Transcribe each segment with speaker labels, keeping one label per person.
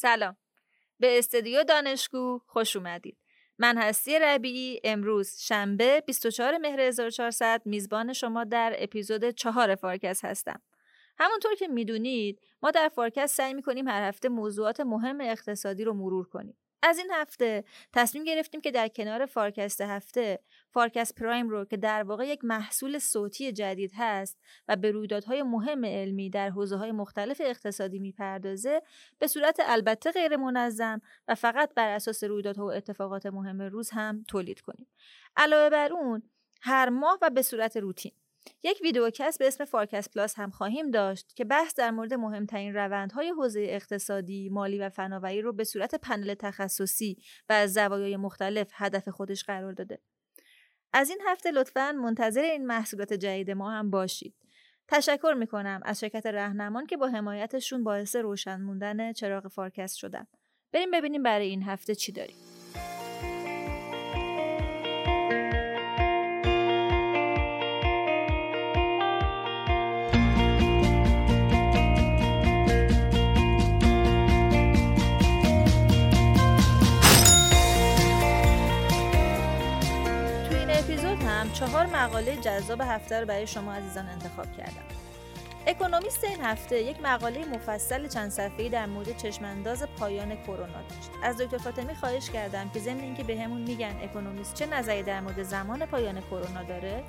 Speaker 1: سلام. به استودیو دانشگو خوش اومدید. من هستی ربیعی امروز شنبه 24 مهر 1400 میزبان شما در اپیزود چهار فارکست هستم. همونطور که می‌دونید ما در فارکست سعی می‌کنیم هر هفته موضوعات مهم اقتصادی رو مرور کنیم. از این هفته تصمیم گرفتیم که در کنار فارکست هفته فارکست پرایم رو که در واقع یک محصول صوتی جدید هست و به رویدادهای مهم علمی در حوزه های مختلف اقتصادی می‌پردازه به صورت البته غیر منظم و فقط بر اساس رویدادها و اتفاقات مهم روز هم تولید کنیم علاوه بر اون هر ماه و به صورت روتین یک videocast به اسم فارکست پلاس هم خواهیم داشت که بحث در مورد مهمترین روندهای حوزه اقتصادی، مالی و فناوری رو به صورت پنل تخصصی و از زوایای مختلف هدف خودش قرار داده. از این هفته لطفا منتظر این محصولات جدید ما هم باشید. تشکر می‌کنم از شرکت رهنمان که با حمایتشون باعث روشن موندن چراغ فارکست شدن. بریم ببینیم برای این هفته چی داریم. چهار مقاله جذاب هفته رو برای شما عزیزان انتخاب کردم. اکونومیست این هفته یک مقاله مفصل چند صفحه‌ای در مورد چشمانداز پایان کرونا داشت. از دکتر فاطمی خواهش کردم که ضمن اینکه بهمون به میگن اکونومیست چه نظری در مورد زمان پایان کرونا داره،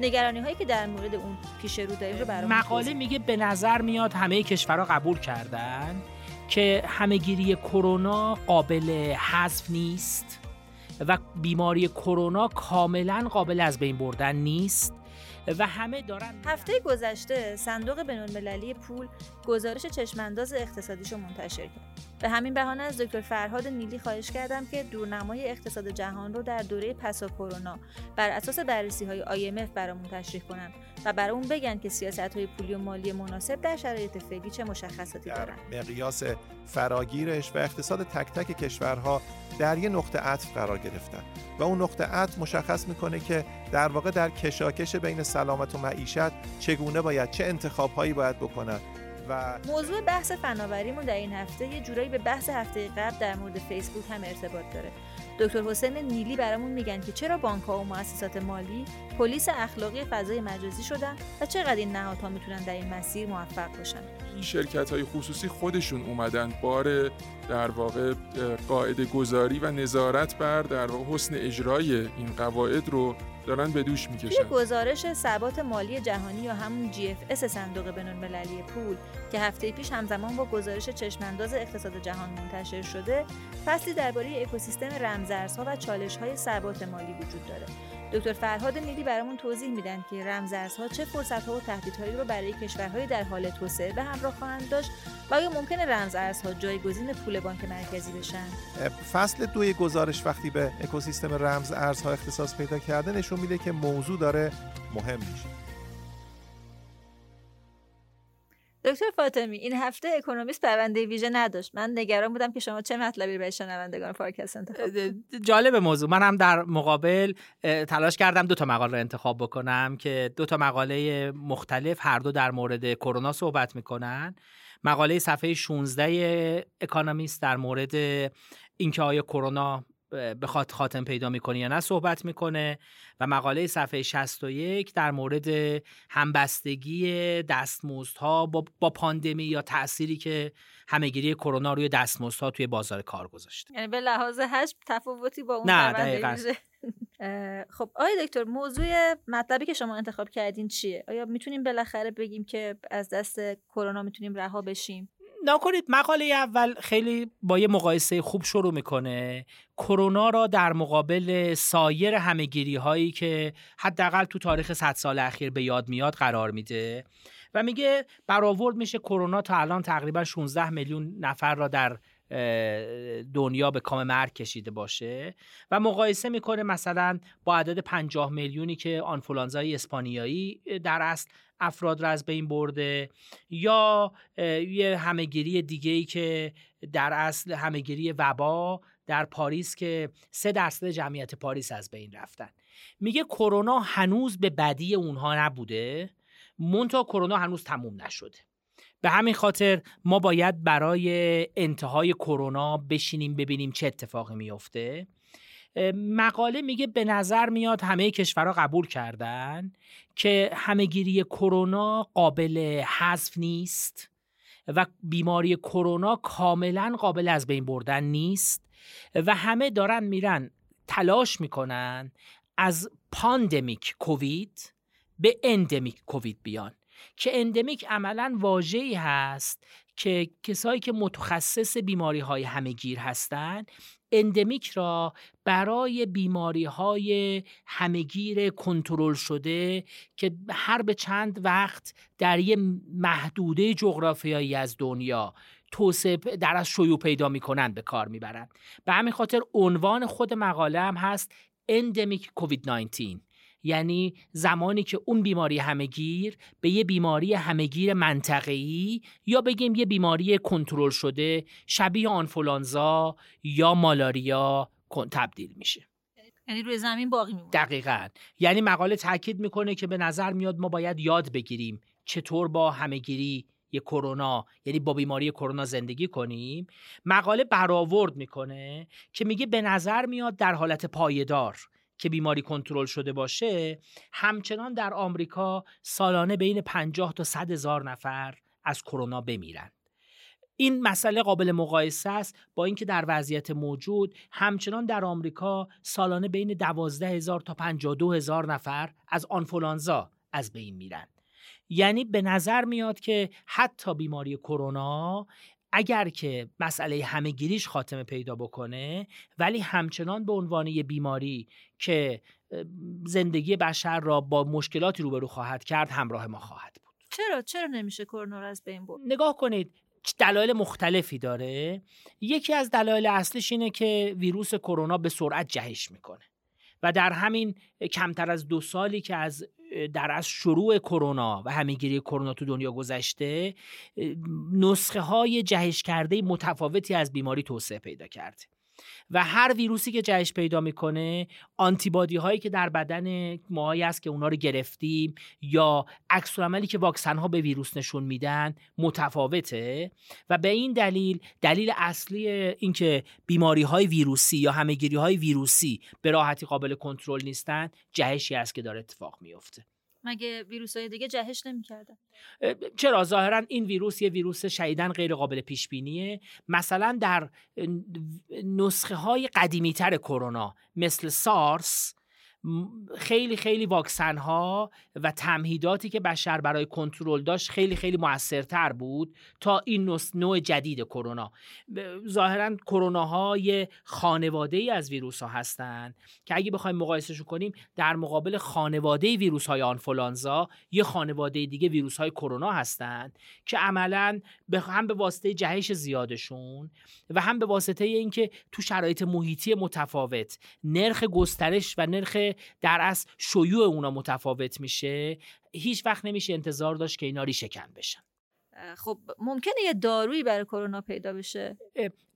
Speaker 1: نگرانی هایی که در مورد اون پیش رو داریم رو برامون
Speaker 2: مقاله میگه به نظر میاد همه کشورها قبول کردن که همهگیری کرونا قابل حذف نیست و بیماری کرونا کاملا قابل از بین بردن نیست و همه دارن
Speaker 1: هفته گذشته صندوق بینالمللی پول گزارش چشمانداز اقتصادیشو منتشر کرد. به همین بهانه از دکتر فرهاد نیلی خواهش کردم که دورنمای اقتصاد جهان رو در دوره پسا کرونا بر اساس بررسی های IMF برامون تشریح کنن و برامون بگن که سیاست های پولی و مالی مناسب در شرایط فعلی چه مشخصاتی دارن.
Speaker 3: مقیاس فراگیرش و اقتصاد تک تک کشورها در یه نقطه عطف قرار گرفتن و اون نقطه عطف مشخص می‌کنه که در واقع در کشاکش بین سلامت و معیشت چگونه باید چه انتخاب هایی باید بکنن و
Speaker 1: موضوع بحث فناوریمون در این هفته یه جورایی به بحث هفته قبل در مورد فیسبوک هم ارتباط داره. دکتر حسین نیلی برامون میگن که چرا بانک ها و مؤسسات مالی پلیس اخلاقی فضای مجازی شدن و چقدر این نهادها می‌تونن در این مسیر موفق باشن.
Speaker 4: این شرکت های خصوصی خودشون اومدن. بار در واقع قاعده گذاری و نظارت بر در واقع حسن اجرای این قواعد رو دارن به دوش می‌کشن.
Speaker 1: توی گزارش ثبات مالی جهانی یا همون GFS صندوق بین‌المللی پول که هفته پیش همزمان با گزارش چشمانداز اقتصاد جهان منتشر شده فصلی درباره اکوسیستم رمزارزها و چالش‌های ثبات مالی وجود داره. دکتر فرهاد نیلی برامون توضیح میدن که رمزارزها چه فرصت‌ها و تهدیدهایی رو برای کشورهای در حال توسعه به همراه خواهند داشت و آیا ممکنه رمزارزها جایگزین پول بانک مرکزی بشن؟
Speaker 3: فصل دوی گزارش وقتی به اکوسیستم رمز ارزها اختصاص پیدا کرده نشون میده که موضوع داره مهم میشه.
Speaker 1: دکتر فاطمی این هفته اکونومیست پرونده ویژه نداشت. من نگران بودم که شما چه مطلبی برای شنوندگان فارکست انتخاب
Speaker 2: جالب موضوع. من هم در مقابل تلاش کردم دو تا مقاله رو انتخاب بکنم که دو تا مقاله مختلف هر دو در مورد کرونا صحبت می‌کنن. مقاله صفحه 16 اکونومیست در مورد اینکه آیا کرونا بخواد خاتم پیدا می‌کنه یا نه صحبت می‌کنه. و مقاله صفحه 61 در مورد همبستگی دستمزدها با, با پاندمی یا تأثیری که همهگیری کرونا روی دستمزدها توی بازار کار گذاشته.
Speaker 1: یعنی به لحاظ حجم تفاوتی با اون
Speaker 2: نه دقیقا.
Speaker 1: خب آیا دکتر موضوع مطلبی که شما انتخاب کردین چیه؟ آیا می‌تونیم بالاخره بگیم که از دست کرونا می‌تونیم رها بشیم؟
Speaker 2: نکنید مقاله اول خیلی با یه مقایسه خوب شروع می‌کنه. کرونا را در مقابل سایر همهگیری هایی که حداقل تو تاریخ 100 سال اخیر به یاد میاد قرار میده و میگه برآورد میشه کرونا تا الان تقریبا 16 میلیون نفر را در دنیا به کام مرگ کشیده باشه و مقایسه می‌کنه مثلا با عدد 50 میلیونی که آنفولانزای اسپانیایی در اصل افراد را از بین برده یا یه همهگیری دیگه ای که در اصل همهگیری وبا در پاریس که سه درصد جمعیت پاریس از بین رفتن. میگه کرونا هنوز به بدی اونها نبوده مونتا کرونا هنوز تموم نشده. به همین خاطر ما باید برای انتهای کرونا بشینیم ببینیم چه اتفاقی میفته. مقاله میگه به نظر میاد همه کشورها قبول کردن که همهگیری کرونا قابل حذف نیست و بیماری کرونا کاملا قابل از بین بردن نیست و همه دارن میرن تلاش می‌کنن از pandemic کووید به endemic کووید بیان. که endemic عملا واژه‌ای هست که کسایی که متخصص بیماری های همهگیر هستند endemic را برای بیماری های همگیر کنترل شده که هر به چند وقت در یه محدوده جغرافیایی از دنیا توسعه در از شیوع پیدا می‌کنند به کار می‌برند به همین خاطر عنوان خود مقاله هم هست اندمیک کووید 19 یعنی زمانی که اون بیماری همگیر به یه بیماری همگیر منطقه‌ای یا بگیم یه بیماری کنترل شده شبیه آنفولانزا یا مالاریا تبدیل میشه.
Speaker 1: یعنی روی زمین باقی میمونه.
Speaker 2: دقیقا. یعنی مقاله تاکید می‌کنه که به نظر میاد ما باید یاد بگیریم چطور با همهگیری یه کرونا یعنی با بیماری کرونا زندگی کنیم. مقاله برآورد می‌کنه که میگه به نظر میاد در حالت پایدار که بیماری کنترل شده باشه همچنان در آمریکا سالانه بین 50 تا 100 هزار نفر از کرونا بمیرند این مسئله قابل مقایسه است با اینکه در وضعیت موجود همچنان در آمریکا سالانه بین 12 هزار تا 52 هزار نفر از آنفولانزا از بین میرند یعنی به نظر میاد که حتی بیماری کرونا اگر که مسئله همه گیریش خاتمه پیدا بکنه ولی همچنان به عنوان یه بیماری که زندگی بشر را با مشکلاتی روبرو خواهد کرد همراه ما خواهد بود.
Speaker 1: چرا؟ چرا نمیشه کرونا رو از بین برد؟
Speaker 2: نگاه کنید دلایل مختلفی داره. یکی از دلایل اصلیش اینه که ویروس کرونا به سرعت جهش می‌کنه. و در همین کمتر از دو سالی که از در از شروع کرونا و همهگیری کرونا تو دنیا گذشته نسخه های جهش کرده متفاوتی از بیماری توسعه پیدا کرده و هر ویروسی که جهش پیدا می‌کنه آنتیبادی هایی که در بدن ماهایی است که اونا رو گرفتیم یا عکس عملی که واکسن ها به ویروس نشون میدن متفاوته و به این دلیل دلیل اصلی اینکه بیماری های ویروسی یا همهگیری های ویروسی به راحتی قابل کنترل نیستن جهشی است که داره اتفاق میفته
Speaker 1: مگه ویروس های دیگه جهش نمی‌کردن
Speaker 2: چرا؟ ظاهرا این ویروس یه ویروس شدیدن غیر قابل پیش بینیه مثلا در نسخه های قدیمی تر کرونا مثل سارس خیلی خیلی واکسن ها و تمهیداتی که بشر برای کنترل داشت خیلی خیلی موثرتر بود تا این نوع جدید کرونا. ظاهرا کرونا های خانواده ای از ویروس ها هستند که اگه بخوایم مقایسهشون کنیم در مقابل خانواده ویروس های آنفولانزا یه خانواده دیگه ویروس های کرونا هستند که عملا هم به واسطه جهش زیادشون و هم به واسطه اینکه تو شرایط محیطی متفاوت نرخ گسترش و نرخ در اصل شیوع اونا متفاوت میشه هیچ وقت نمیشه انتظار داشت که اینا ریشهکن بشن.
Speaker 1: خب ممکنه یه دارویی برای کرونا پیدا بشه؟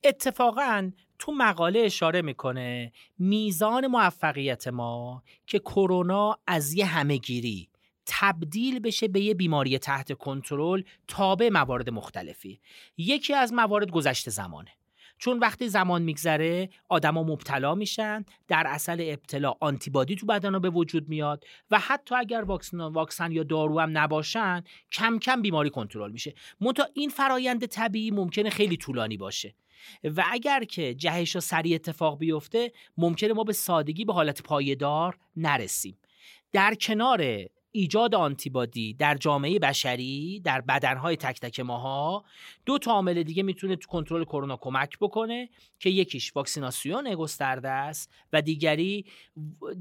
Speaker 2: اتفاقا تو مقاله اشاره می‌کنه میزان موفقیت ما که کرونا از یه همهگیری تبدیل بشه به یه بیماری تحت کنترل تابع موارد مختلفی. یکی از موارد گذشته زمانه. چون وقتی زمان میگذره آدما مبتلا میشن در اصل ابتلا آنتیبادی تو بدن به وجود میاد و حتی اگر واکسن, واکسن یا دارو هم نباشن کم کم بیماری کنترل میشه. منتها این فرایند طبیعی ممکنه خیلی طولانی باشه. و اگر که جهش سریع اتفاق بیفته ممکنه ما به سادگی به حالت پایدار نرسیم. در کنار ایجاد آنتیبادی در جامعه بشری در بدنهای تک تک ماها دو تا عامل دیگه می‌تونه تو کنترل کرونا کمک بکنه که یکیش واکسیناسیون گسترده است و دیگری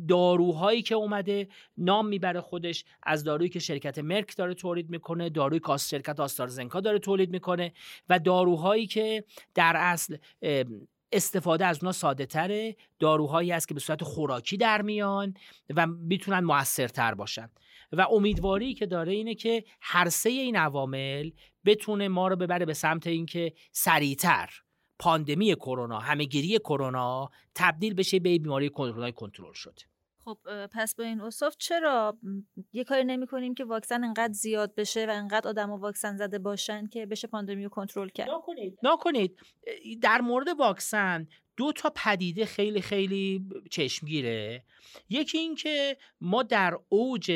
Speaker 2: داروهایی که اومده نام می‌بره خودش از دارویی که شرکت مرک داره تولید می‌کنه داروی که شرکت آستارزنکا داره تولید می‌کنه و داروهایی که در اصل استفاده از اونا ساده تره داروهایی هست که به صورت خوراکی در میان و می‌تونن موثرتر باشن. و امیدواری که داره اینه که هر سه این عوامل بتونه ما رو ببره به سمت اینکه سریعتر پاندمی کرونا همهگیری کرونا تبدیل بشه به بیماری کرونا کنترل شده
Speaker 1: خب پس با این اصاف چرا یه کاری نمی کنیم که واکسن انقدر زیاد بشه و انقدر آدم واکسن زده باشن که بشه پاندمی رو کنترل کرد؟
Speaker 2: نکنید. نکنید. در مورد واکسن دو تا پدیده خیلی خیلی چشمگیره. یکی این که ما در اوج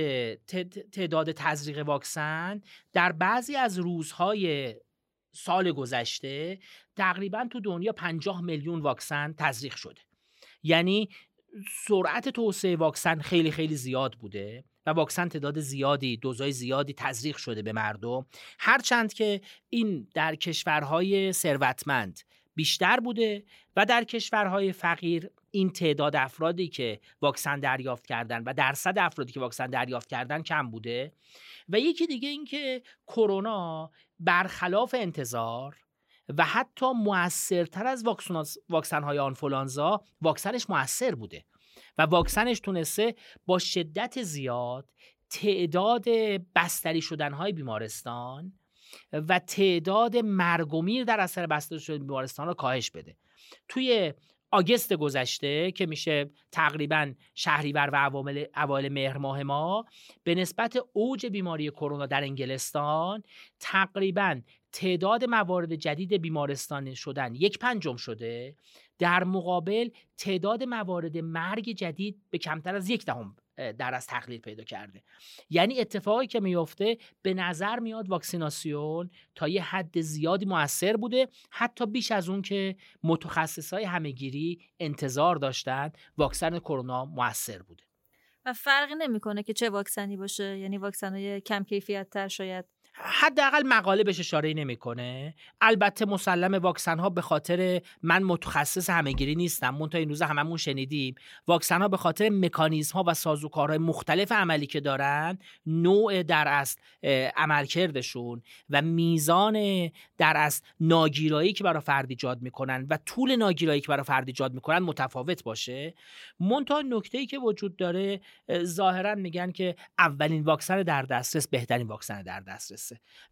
Speaker 2: تعداد تزریق واکسن در بعضی از روزهای سال گذشته تقریبا تو دنیا 50 میلیون واکسن تزریق شده. یعنی سرعت توسعه واکسن خیلی خیلی زیاد بوده و واکسن تعداد زیادی دوزای زیادی تزریق شده به مردم. هرچند که این در کشورهای ثروتمند بیشتر بوده و در کشورهای فقیر این تعداد افرادی که واکسن دریافت کردن و درصد افرادی که واکسن دریافت کردن کم بوده. و یکی دیگه اینکه کرونا برخلاف انتظار و حتی موثرتر از واکسن های آنفولانزا واکسنش موثر بوده و واکسنش تونسته با شدت زیاد تعداد بستری شدن های بیمارستان و تعداد مرگ و میر در اثر بستری شدن بیمارستان رو کاهش بده. توی آگست گذشته که میشه تقریبا شهریور و اوایل مهر ماه ما به نسبت اوج بیماری کرونا در انگلستان تقریبا تعداد موارد جدید بیمارستان شدن یک پنجم شده. در مقابل تعداد موارد مرگ جدید به کمتر از یک دهم در از تقلیل پیدا کرده. یعنی اتفاقی که میفته به نظر میاد واکسیناسیون تا یه حد زیادی موثر بوده. حتی بیش از اون که متخصص های همهگیری انتظار داشتن واکسن کرونا موثر بوده.
Speaker 1: و فرقی نمی‌کنه که چه واکسنی باشه یعنی واکسن های کم کیفیت تر شاید.
Speaker 2: حداقل مقاله بهش اشاره نمی‌کنه. البته مسلم واکسن ها به خاطر من متخصص همهگیری نیستم. مون تا این روزا هممون شنیدیم. واکسن ها به خاطر مکانیزم ها و سازوکارهای مختلف عملی که دارن نوع در اصل عملکردشون و میزان در اصل ناگیرایی که برای فرد ایجاد می‌کنن و طول ناگیرایی که برای فرد ایجاد می‌کنن متفاوت باشه. مونتا نکته ای که وجود داره ظاهرا میگن که اولین واکسن در دسترس بهترین واکسن در دسترس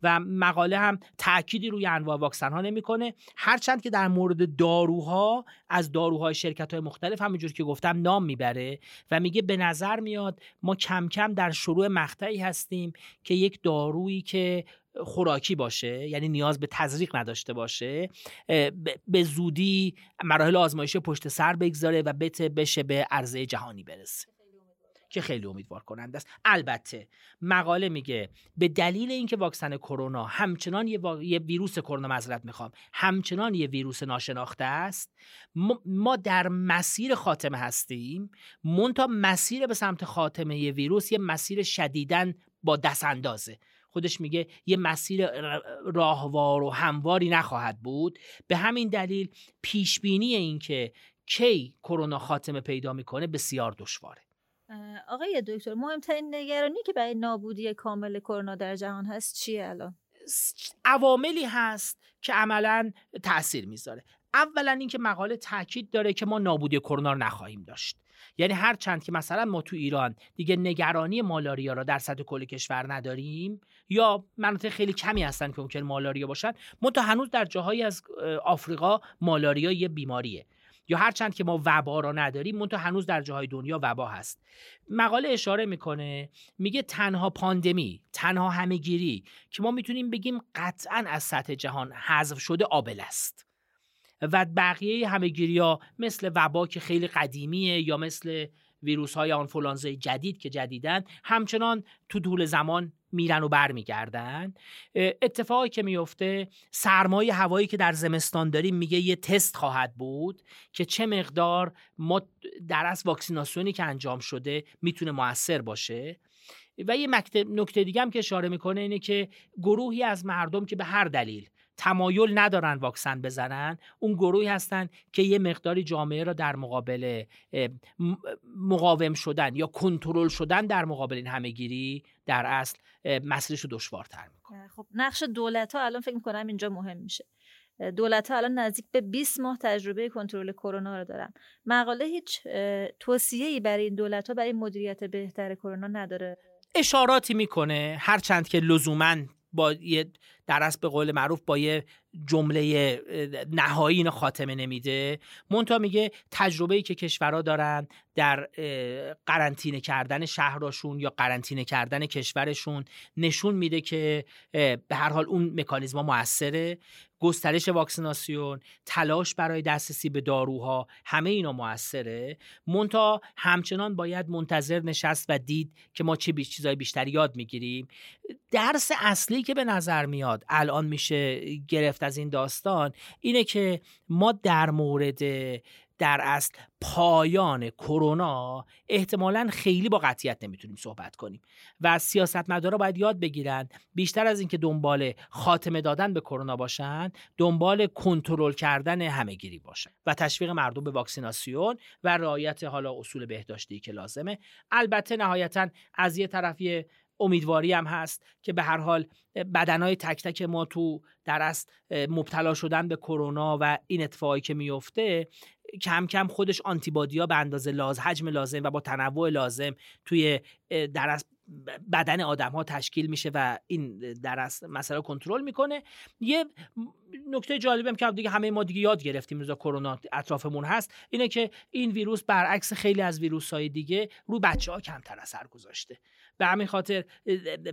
Speaker 2: و مقاله هم تأکیدی روی انواع واکسن ها نمی‌کنه. هرچند که در مورد داروها از داروهای شرکت های مختلف همینجور که گفتم نام می‌بره و میگه به نظر میاد ما کم کم در شروع مقطعی هستیم که یک دارویی که خوراکی باشه یعنی نیاز به تزریق نداشته باشه به زودی مراحل آزمایشی پشت سر بگذاره و بته بشه به عرضه جهانی برسه. که خیلی امیدوار کننده است. البته مقاله میگه به دلیل اینکه واکسن کرونا همچنان یه, یه ویروس کرونا مذرت می‌خوام همچنان یه ویروس ناشناخته است ما در مسیر خاتمه هستیم مونتا مسیر به سمت خاتمه یه ویروس یه مسیر شدیدن با دست اندازه. خودش میگه یه مسیر راهوار و همواری نخواهد بود. به همین دلیل پیش بینی اینکه کی کرونا خاتمه پیدا می‌کنه بسیار دشواره.
Speaker 1: آقای دکتر مهمترین نگرانی که برای نابودی کامل کرونا در جهان هست چیه الان؟
Speaker 2: عواملی هست که عملا تاثیر می‌ذاره. اولا اینکه مقاله تاکید داره که ما نابودی کرونا رو نخواهیم داشت. یعنی هر چند که مثلا ما تو ایران دیگه نگرانی مالاریا را در سطح کل کشور نداریم یا مناطق خیلی کمی هستن که ممکن مالاریا باشن ما هنوز در جاهایی از آفریقا مالاریا یه بیماریه. یا هرچند که ما وبا را نداریم منتها هنوز در جاهای دنیا وبا هست. مقاله اشاره می‌کنه میگه تنها پاندمی تنها همهگیری که ما می‌تونیم بگیم قطعا از سطح جهان حذف شده آبل است. و بقیه همهگیری ها مثل وبا که خیلی قدیمیه یا مثل ویروس های آنفولانزای جدید که جدیدن همچنان تو طول زمان میرن و برمیگردن. اتفاقی که میفته سرمایه هوایی که در زمستان داریم میگه یه تست خواهد بود که چه مقدار ما در از واکسیناسیونی که انجام شده می‌تونه موثر باشه. و یه نکته دیگه هم که اشاره می‌کنه اینه که گروهی از مردم که به هر دلیل تمایل ندارن واکسن بزنن اون گروهی هستن که یه مقداری جامعه را در مقابل مقاوم شدن یا کنترل شدن در مقابل این همهگیری در اصل مسیرش رو دشوارتر می‌کنه.
Speaker 1: خب نقش دولت ها الان فکر می‌کنم اینجا مهم میشه. دولت ها الان نزدیک به 20 ماه تجربه کنترل کرونا رو دارن. مقاله هیچ توصیه ای برای این دولت ها برای مدیریت بهتر کرونا نداره.
Speaker 2: اشاراتی می‌کنه هرچند که لزوما با یه در به قول معروف با یه جمله نهایی اینو خاتمه نمیده. مونتا میگه تجربه ای که کشورها دارن در قرنطینه کردن شهرشون یا قرنطینه کردن کشورشون نشون میده که به هر حال اون مکانیزما موثره. گسترش واکسیناسیون تلاش برای دسترسی به داروها همه اینا موثره. مونتا همچنان باید منتظر نشست و دید که ما چه چیزای بیشتری یاد می‌گیریم. درس اصلی که به نظر میاد الان میشه گرفت از این داستان اینه که ما در مورد در اصل پایان کرونا احتمالا خیلی با قطیت نمی‌تونیم صحبت کنیم و سیاستمدارا باید یاد بگیرن بیشتر از اینکه دنبال خاتمه دادن به کرونا باشن دنبال کنترل کردن همهگیری باشن و تشویق مردم به واکسیناسیون و رعایت حالا اصول بهداشتی که لازمه. البته نهایتا از یه طرفی امیدواری هم هست که به هر حال بدنهای تک تک ما تو در است مبتلا شدن به کرونا و این اتفاقی که میفته کم کم خودش آنتیبادی به اندازه لازم حجم لازم و با تنوع لازم توی در بدن آدم ها تشکیل میشه و این در مسئله کنترل می‌کنه. یه نکته جالبی هم که دیگه همه ما دیگه یاد گرفتیم روزا کرونا اطرافمون هست اینه که این ویروس برعکس خیلی از ویروس های دیگه رو بچه ها کمتر اثر گذاشته. به همین خاطر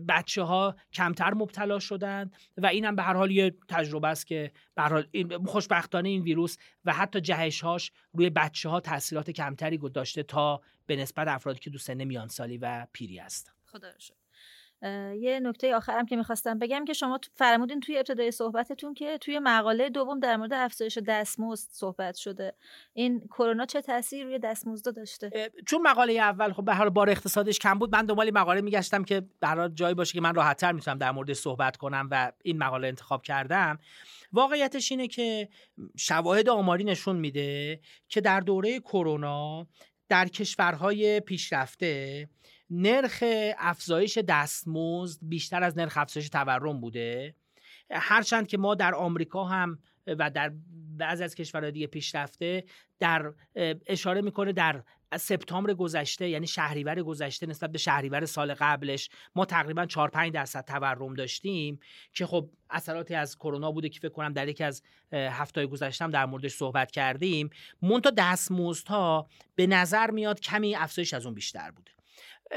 Speaker 2: بچه ها کمتر مبتلا شدن و این هم به هر حال یه تجربه است که به حال خوشبختانه این ویروس و حتی جهش هاش روی بچه ها تاثیرات کمتری داشته تا به نسبت افرادی که دو سن میان سالی و پیری هستن.
Speaker 1: خدا یه نکته آخرم که می‌خواستم بگم که شما فرمودین توی ابتدای صحبتتون که توی مقاله دوم در مورد افزایش دستمزد صحبت شده. این کرونا چه تاثیر روی دستمزد داشته؟
Speaker 2: چون مقاله اول خب به هر بار اقتصادش کم بود من دنبال مقاله میگشتم که به جایی باشه که من راحتتر می‌تونم در مورد صحبت کنم و این مقاله انتخاب کردم. واقعیتش اینه که شواهد آماری نشون میده که در دوره کرونا در کشورهای پیشرفته نرخ افزایش دستمزد بیشتر از نرخ افزایش تورم بوده. هرچند که ما در آمریکا هم و در بعضی از کشورهای دیگه پیشرفته در اشاره می‌کنه در سپتامبر گذشته یعنی شهریور گذشته نسبت به شهریور سال قبلش ما تقریبا 4 5 درصد تورم داشتیم که خب اثراتی از کرونا بوده که فکر کنم در یکی از هفته گذشته هم در موردش صحبت کردیم. مونتا دستمزدها به نظر میاد کمی افزایش از اون بیشتر بوده.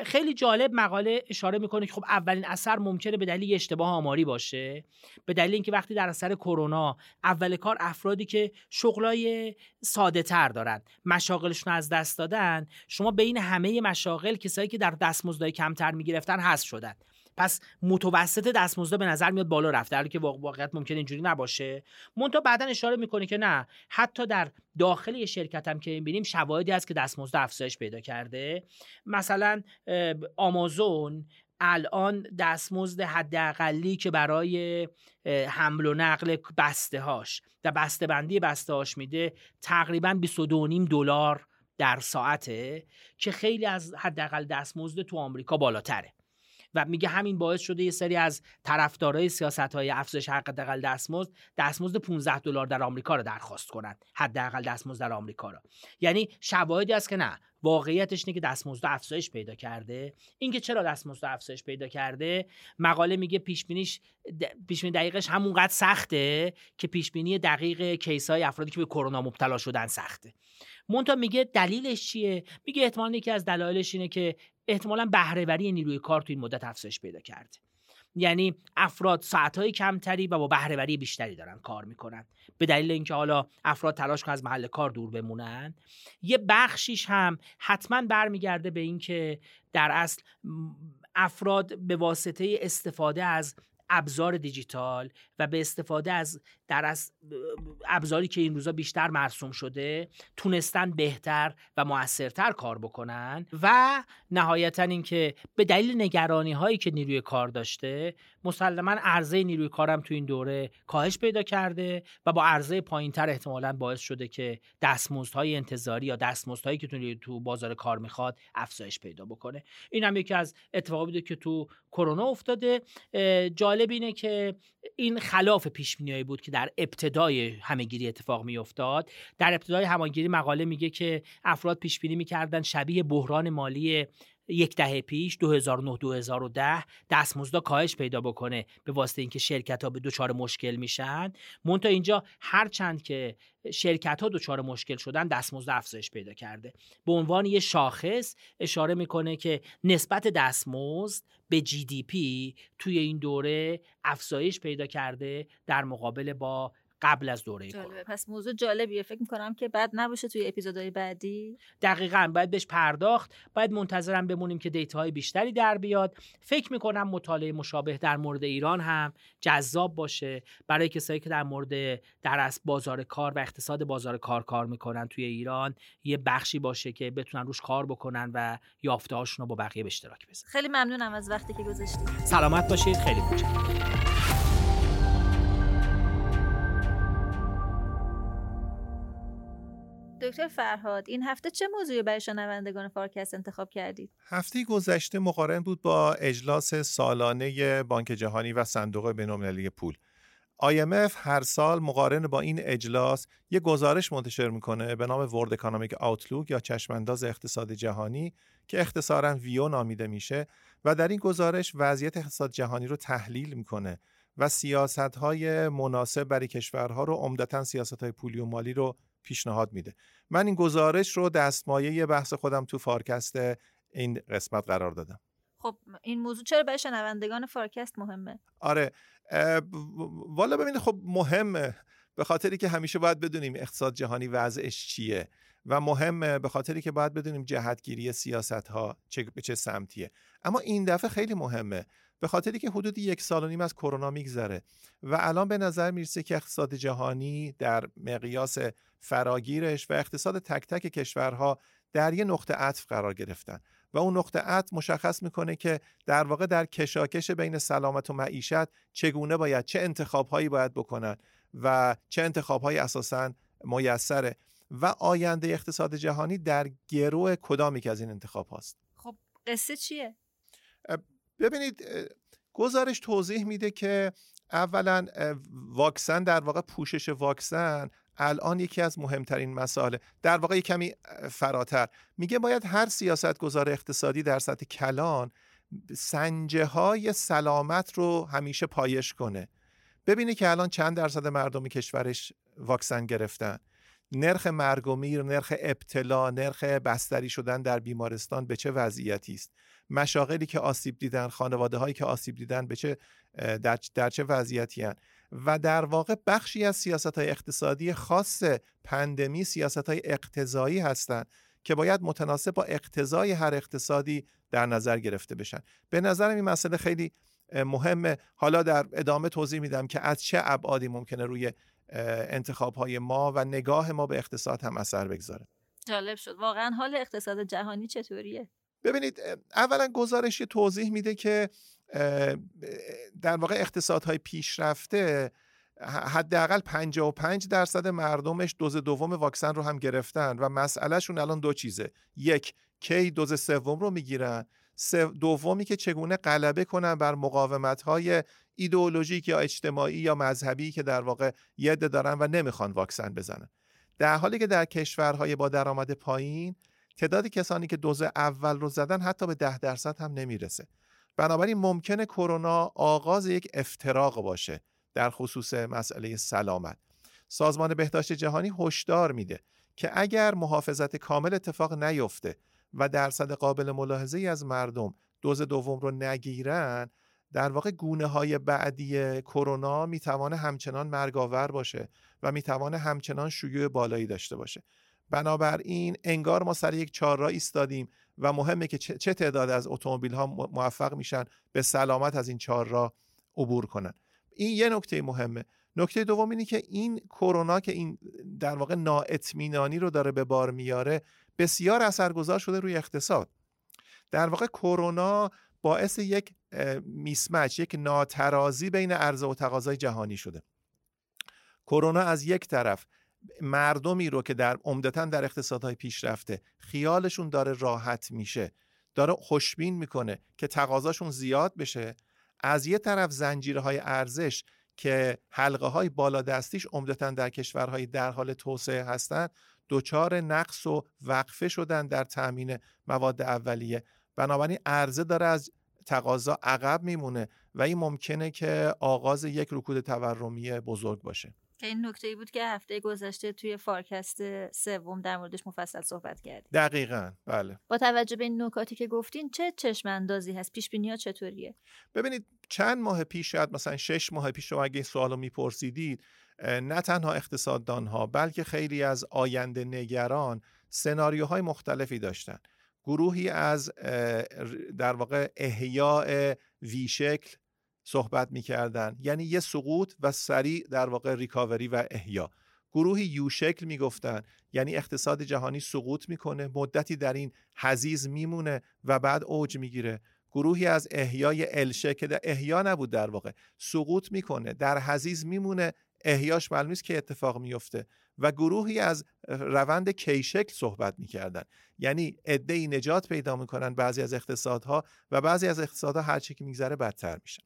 Speaker 2: خیلی جالب مقاله اشاره می‌کنه که خب اولین اثر ممکنه به دلیل اشتباه آماری باشه. به دلیل اینکه وقتی در اثر کرونا اول کار افرادی که شغلای ساده تر دارن مشاغلشون از دست دادن شما بین همه مشاغل کسایی که در دستمزدهای کمتر می‌گرفتن هست شدن. پس متوسط دستمزد به نظر میاد بالا رفته در که واقعیت ممکن اینجوری نباشه. مونتا بعدا اشاره می‌کنه که نه حتی در داخل یه شرکت هم که می‌بینیم شواهدی هست که دستمزد افزایش پیدا کرده. مثلا آمازون الان دستمزد حداقلی که برای حمل و نقل بسته هاش و بسته بندی بسته هاش میده تقریبا 22.5 دلار در ساعته که خیلی از حداقل دستمزد تو آمریکا بالاتره. و میگه همین باعث شده یه سری از طرفدارای سیاست های افزایش حداقل دستمزد دستمزد 15 دلار در آمریکا رو درخواست کنند حداقل دستمزد در آمریکا رو. یعنی شواهدی است که نه واقعیتش اینه که دستمزد افزایش پیدا کرده. اینکه چرا دستمزد افزایش پیدا کرده؟ مقاله میگه پیش بینیش پیش بینی دقیقش همونقدر سخته که پیش بینی دقیق کیس های افرادی که به کرونا مبتلا شدن سخته. مونتا میگه دلیلش چیه؟ میگه احتمال یکی از دلایلش اینه که احتمالا بهرهوری نیروی کار تو این مدت افزایش پیدا کرده. یعنی افراد ساعتهای کمتری و با بهرهوری بیشتری دارن کار می‌کنن. به دلیل اینکه حالا افراد تلاش کنن از محل کار دور بمونن. یه بخشیش هم حتما برمیگرده به اینکه در اصل افراد به واسطه استفاده از ابزار دیجیتال و به استفاده از در از ابزاری که این روزا بیشتر مرسوم شده تونستن بهتر و موثرتر کار بکنن و نهایتا اینکه به دلیل نگرانی هایی که نیروی کار داشته مسلما عرضه نیروی کارم تو این دوره کاهش پیدا کرده و با عرضه پایینتر احتمالا باعث شده که دستمزدهای انتظاری یا دستمزدهایی که تو بازار کار می‌خواد افزایش پیدا بکنه. این هم یکی از اتفاقی بوده که تو کرونا افتاده. جالب اینه که این خلاف پیش بود که در ابتدای همهگیری اتفاق میافتاد. در ابتدای همهگیری مقاله میگه که افراد پیش بینی می‌کردن شبیه بحران مالی یک دهه پیش 2009 2010 دستمزد کاهش پیدا بکنه به واسطه اینکه شرکت ها به دچار مشکل میشن. مونتا اینجا هر چند که شرکت ها دچار مشکل شدن دستمزد افزایش پیدا کرده. به عنوان یه شاخص اشاره می‌کنه که نسبت دستمزد به جی دی پی توی این دوره افزایش پیدا کرده در مقابل با قبل از دوره
Speaker 1: جالبه. پس موضوع جالبیه. فکر می‌کنم که بعد نباشه توی اپیزودهای بعدی.
Speaker 2: دقیقا. باید بهش پرداخت. باید منتظرم بمونیم که دیتاهای بیشتری در بیاد. فکر می‌کنم مطالعه مشابه در مورد ایران هم جذاب باشه. برای کسایی که در مورد در بازار کار و اقتصاد بازار کار کار می‌کنن توی ایران یه بخشی باشه که بتونن روش کار بکنن و یافته رو با بقیه به اشتراک بذارن.
Speaker 1: خیلی ممنونم از وقتی که گذاشتید
Speaker 2: سلامت باشید. خیلی متشکرم
Speaker 1: دکتر فرهاد این هفته چه موضوعی برای شنوندگان فارکست انتخاب کردید؟
Speaker 3: هفته گذشته مقارن بود با اجلاس سالانه بانک جهانی و صندوق بین‌المللی پول. IMF هر سال مقارن با این اجلاس یه گزارش منتشر می‌کنه به نام World Economic Outlook یا چشمانداز اقتصاد جهانی که اختصارا WEO نامیده میشه و در این گزارش وضعیت اقتصاد جهانی رو تحلیل می‌کنه و سیاست های مناسب برای کشورها رو عمدتا سیاست های پولی و مالی رو پیشنهاد میده. من این گزارش رو دستمایه بحث خودم تو فارکست این قسمت قرار دادم.
Speaker 1: خب این موضوع چرا برای شنوندگان فارکست مهمه؟
Speaker 3: آره والا ببینید خب مهمه به خاطری که همیشه باید بدونیم اقتصاد جهانی وضعش چیه و مهمه به خاطری که باید بدونیم جهتگیری سیاست ها چه به چه سمتیه. اما این دفعه خیلی مهمه. به خاطری که حدود یک سال و نیم از کرونا میگذره و الان به نظر می‌رسه که اقتصاد جهانی در مقیاس فراگیرش و اقتصاد تک تک کشورها در یه نقطه عطف قرار گرفتن و اون نقطه عطف مشخص می‌کنه که در واقع در کشاکش بین سلامت و معیشت چگونه باید چه انتخابهایی باید بکنن و چه انتخابهایی اساسا میسره و آینده اقتصاد جهانی در گروه کدامی که از این انتخاب هاست
Speaker 1: خب قصه چیه؟
Speaker 3: ببینید گزارش توضیح میده که اولا واکسن در واقع پوشش واکسن الان یکی از مهمترین مسائل در واقع کمی فراتر. میگه باید هر سیاست گذار اقتصادی در سطح کلان سنجه های سلامت رو همیشه پایش کنه. ببینی که الان چند درصد مردم کشورش واکسن گرفتن. نرخ مرگ و میر نرخ ابتلا نرخ بستری شدن در بیمارستان به چه وضعیتی است؟ مشاغلی که آسیب دیدن خانواده هایی که آسیب دیدن به چه در, در چه وضعیتی هن؟ و در واقع بخشی از سیاست های اقتصادی خاص پندمی سیاست های اقتضایی هستند که باید متناسب با اقتضای هر اقتصادی در نظر گرفته بشن. به نظرم این مسئله خیلی مهمه. حالا در ادامه توضیح میدم که از چه ابعادی ممکنه روی انتخاب های ما و نگاه ما به اقتصاد هم اثر بگذاره.
Speaker 1: جالب شد. واقعا حال اقتصاد جهانی چطوریه؟
Speaker 3: ببینید اولا گزارش توضیح میده که در واقع اقتصادهای پیشرفته حداقل 55 درصد مردمش دوز دوم واکسن رو هم گرفتن و مسئلهشون الان دو چیزه. یک کی دوز سوم رو می‌گیرن. دومی که چگونه غلبه کنن بر مقاومت های ایدئولوژیک یا اجتماعی یا مذهبی که در واقع یده دارن و نمی‌خوان واکسن بزنن. در حالی که در کشورهای با درآمد پایین تعداد کسانی که دوز اول رو زدن حتی به ده درصد هم نمی‌رسه. بنابراین ممکنه کرونا آغاز یک افتراق باشه در خصوص مسئله سلامت. سازمان بهداشت جهانی هشدار میده که اگر محافظت کامل اتفاق نیفته و درصد قابل ملاحظه ای از مردم دوز دوم رو نگیرن در واقع گونه های بعدی کرونا می‌توانه همچنان مرگاور باشه و می‌توانه همچنان شیوع بالایی داشته باشه. بنابراین انگار ما سر یک چهارراه ایستادیم و مهمه که چه تعداد از اتومبیل ها موفق میشن به سلامت از این چهارراه عبور کنن. این یه نکته مهمه. نکته دوم اینه که این کرونا که این در واقع نااطمینانی رو داره به بار میاره بسیار اثرگذار شده روی اقتصاد. در واقع کرونا باعث یک میسمچ یک ناترازی بین عرضه و تقاضای جهانی شده. کرونا از یک طرف مردمی رو که در عمدتا در اقتصادهای پیشرفته خیالشون داره راحت میشه داره خوشبین می‌کنه که تقاضاشون زیاد بشه. از یه طرف زنجیرهای ارزش که حلقه های بالا دستیش عمدتا در کشورهای در حال توسعه هستند دچار نقص و وقفه شدن در تامین مواد اولیه. بنابراین عرضه داره از تقاضا عقب میمونه و این ممکنه که آغاز یک رکود تورمی بزرگ باشه.
Speaker 1: این نکته ای بود که هفته گذشته توی فارکست سوم در موردش مفصل صحبت کردیم.
Speaker 3: دقیقا بله.
Speaker 1: با توجه به این نکاتی که گفتین چه چشم اندازی هست؟ پیش بینی ها چطوریه؟
Speaker 3: ببینید چند ماه پیش شاید مثلا شش ماه پیش شما اگه این سوالو میپرسیدید نه تنها اقتصاددان ها بلکه خیلی از آینده نگران سناریوهای مختلفی داشتن. گروهی از در واقع احیاء ویشکل صحبت می‌کردن. یعنی یه سقوط و سریع در واقع ریکاوری و احیا. گروهی یو شکل می‌گفتن. یعنی اقتصاد جهانی سقوط می‌کنه مدتی در این حزیز میمونه و بعد اوج می‌گیره. گروهی از احیای ال شکل احیا نبود در واقع. سقوط می‌کنه در حزیز میمونه احیاش معلوم نیست که اتفاق میفته و گروهی از روند کیشکل صحبت می‌کردن. یعنی عده نجات پیدا می‌کنن بعضی از اقتصادها و بعضی از اقتصادها هرچی که میگذره بدتر میشن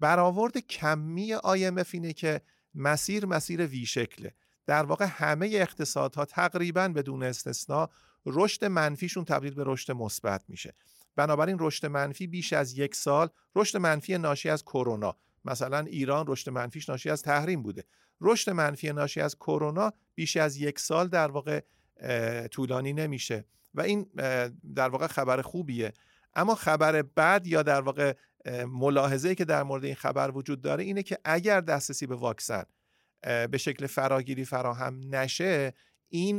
Speaker 3: برآورد کمی IMF اینه که مسیر مسیر وی شکله. در واقع همه اقتصادها تقریبا بدون استثنا رشد منفیشون تبدیل به رشد مثبت میشه. بنابراین رشد منفی بیش از یک سال رشد منفی ناشی از کرونا. مثلا ایران رشد منفیش ناشی از تحریم بوده. رشد منفی ناشی از کرونا بیش از یک سال در واقع طولانی نمیشه. و این در واقع خبر خوبیه. اما خبر بد یا در واقع ملاحظه که در مورد این خبر وجود داره اینه که اگر دسترسی به واکسن به شکل فراگیری فراهم نشه این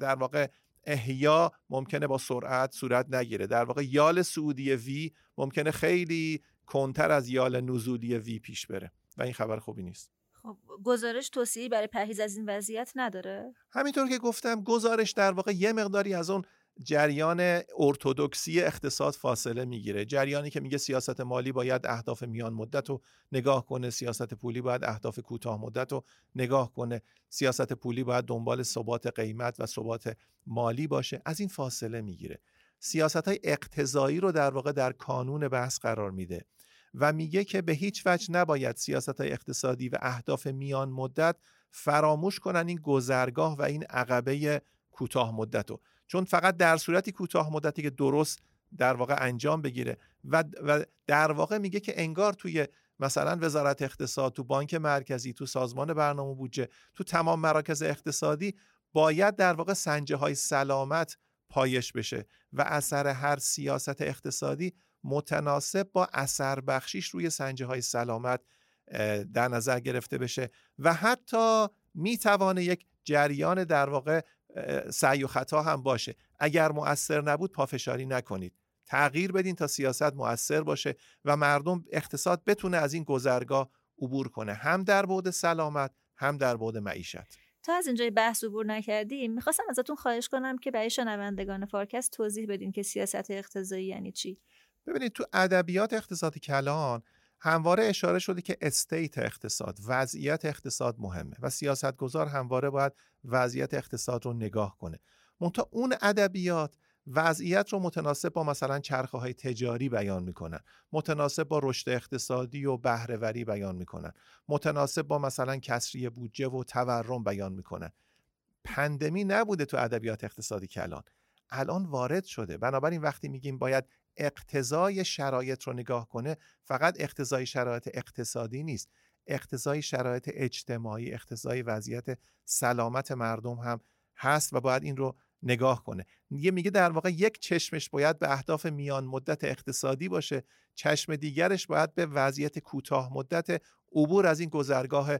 Speaker 3: در واقع احیا ممکنه با سرعت صورت نگیره. در واقع یال سعودی وی ممکنه خیلی کنتر از یال نزولی وی پیش بره و این خبر خوبی نیست.
Speaker 1: خب گزارش توصیه‌ای برای پرهیز از این وضعیت نداره؟
Speaker 3: همینطور که گفتم گزارش در واقع یه مقداری از اون جریان ارتودکسی اقتصاد فاصله می‌گیره. جریانی که میگه سیاست مالی باید اهداف میان مدت رو نگاه کنه سیاست پولی باید اهداف کوتاه مدت رو نگاه کنه. سیاست پولی باید دنبال ثبات قیمت و ثبات مالی باشه. از این فاصله می‌گیره. سیاست های اقتضایی رو در واقع در کانون بحث قرار میده و میگه که به هیچ وجه نباید سیاست های اقتصادی و اهداف میان مدت فراموش کنن این گذرگاه و این عقبه کوتاه مدت رو. چون فقط در صورتی کوتاه مدتی که درست در واقع انجام بگیره. و, و در واقع میگه که انگار توی مثلا وزارت اقتصاد تو بانک مرکزی تو سازمان برنامه بودجه تو تمام مراکز اقتصادی باید در واقع سنجه های سلامت پایش بشه و اثر هر سیاست اقتصادی متناسب با اثر بخشیش روی سنجه های سلامت در نظر گرفته بشه. و حتی می‌توانه یک جریان در واقع سعی و خطا هم باشه. اگر مؤثر نبود پافشاری نکنید. تغییر بدین تا سیاست مؤثر باشه و مردم اقتصاد بتونه از این گذرگاه عبور کنه. هم در بعد سلامت هم در بعد معیشت.
Speaker 1: تا از اینجای بحث عبور نکردیم می‌خواستم ازتون خواهش کنم که برای شنوندگان فارکست توضیح بدین که سیاست اقتضایی یعنی چی.
Speaker 3: ببینید تو ادبیات اقتصاد کلان همواره اشاره شده که استیت اقتصاد وضعیت اقتصاد مهمه و سیاستگزار همواره باید وضعیت اقتصاد رو نگاه کنه. منتها اون ادبیات وضعیت رو متناسب با مثلا چرخه های تجاری بیان می‌کنن. متناسب با رشد اقتصادی و بهرهوری بیان می‌کنن. متناسب با مثلا کسری بودجه و تورم بیان می‌کنن. پندمی نبوده تو ادبیات اقتصادی کلان الان وارد شده. بنابراین وقتی میگیم باید اقتضای شرایط رو نگاه کنه فقط اقتضای شرایط اقتصادی نیست. اقتضای شرایط اجتماعی اقتضای وضعیت سلامت مردم هم هست و باید این رو نگاه کنه. یه میگه در واقع یک چشمش باید به اهداف میان مدت اقتصادی باشه چشم دیگرش باید به وضعیت کوتاه مدت عبور از این گذرگاه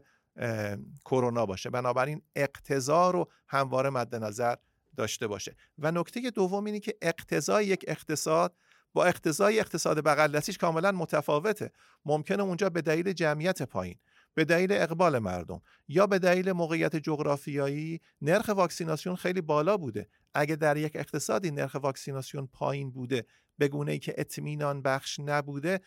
Speaker 3: کرونا باشه. بنابراین اقتضا رو همواره مد نظر داشته باشه. و نکته دوم اینه که اقتضای یک اقتصاد با اقتضای اقتصاد بغل دستیش کاملا متفاوته. ممکنه اونجا به دلیل جمعیت پایین به دلیل اقبال مردم یا به دلیل موقعیت جغرافیایی نرخ واکسیناسیون خیلی بالا بوده. اگه در یک اقتصادی نرخ واکسیناسیون پایین بوده به گونه ای که اطمینان بخش نبوده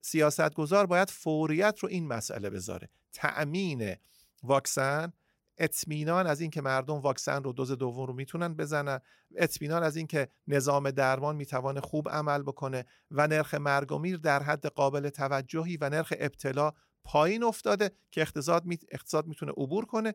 Speaker 3: سیاستگزار باید فوریت رو این مسئله بذاره. تأمین واکسن اطمینان از اینکه مردم واکسن رو دوز دوم رو می‌تونن بزنن اطمینان از اینکه نظام درمان می‌توانه خوب عمل بکنه و نرخ مرگ و میر در حد قابل توجهی و نرخ ابتلا پایین افتاده که اقتصاد می... اقتصاد می‌تونه عبور کنه.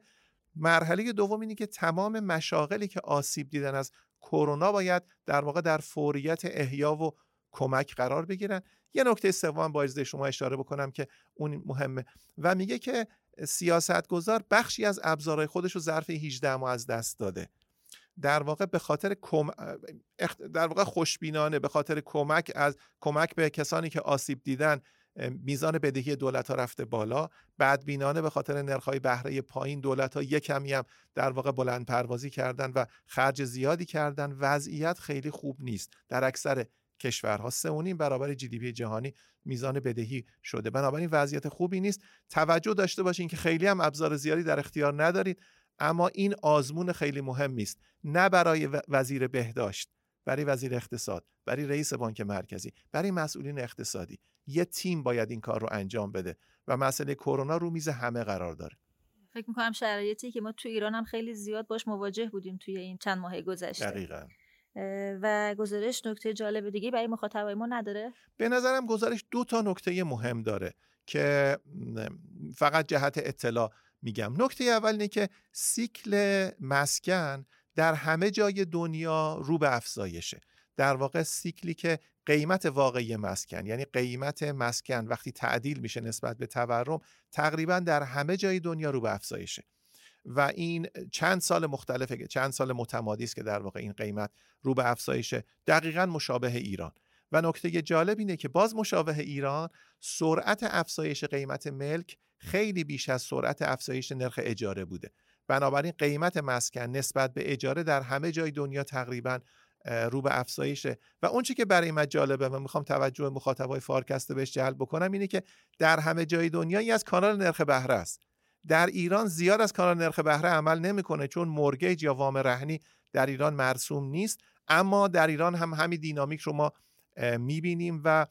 Speaker 3: مرحله دوم اینه که تمام مشاغلی که آسیب دیدن از کرونا باید در واقع در فوریت احیا و کمک قرار بگیرن. یه نکته سوم با شما اشاره بکنم که اون مهمه و میگه که سیاستگزار بخشی از ابزارهای خودش رو ظرف 18 ماه از دست داده. در واقع به خاطر کم... در واقع خوشبینانه به خاطر کمک از کمک به کسانی که آسیب دیدن میزان بدهی دولت ها رفته بالا. بدبینانه به خاطر نرخ‌های بهره پایین دولت ها یک کمی هم در واقع بلند پروازی کردن و خرج زیادی کردن. وضعیت خیلی خوب نیست. در اکثر کشورها. سه برابر جی دی پی جهانی میزان بدهی شده. بنابراین وضعیت خوبی نیست. توجه داشته باشین که خیلی هم ابزار زیادی در اختیار ندارید. اما این آزمون خیلی مهمی است نه برای وزیر بهداشت برای وزیر اقتصاد برای رئیس بانک مرکزی برای مسئولین اقتصادی. یه تیم باید این کار رو انجام بده و مسئله کرونا رو میز همه قرار داره.
Speaker 1: فکر می‌کنم شرایطی که ما تو ایران هم خیلی زیاد باش مواجه بودیم توی این چند ماه گذشته.
Speaker 3: دقیقا.
Speaker 1: و گزارش نکته جالب دیگه برای مخاطبای ما نداره؟
Speaker 3: به نظرم گزارش دو تا نکته مهم داره که فقط جهت اطلاع میگم. نکته اول اینه که سیکل مسکن در همه جای دنیا رو به افزایشه. در واقع سیکلی که قیمت واقعی مسکن یعنی قیمت مسکن وقتی تعدیل میشه نسبت به تورم تقریبا در همه جای دنیا رو به افزایشه. و این چند سال مختلفه چند سال متمادی است که در واقع این قیمت رو به افزایشه. دقیقا مشابه ایران. و نکته جالب اینه که باز مشابه ایران سرعت افزایش قیمت ملک خیلی بیش از سرعت افزایش نرخ اجاره بوده. بنابراین قیمت مسکن نسبت به اجاره در همه جای دنیا تقریبا رو به افزایشه. و اون چی که برای من جالبه و می‌خوام توجه مخاطبای فارکست بهش جلب بکنم اینه که در همه جای دنیا ای از کانال نرخ بهره است. در ایران زیاد از کانال نرخ بهره عمل نمی‌کنه چون مورگیج یا وام رهنی در ایران مرسوم نیست. اما در ایران هم همین دینامیک رو ما می‌بینیم و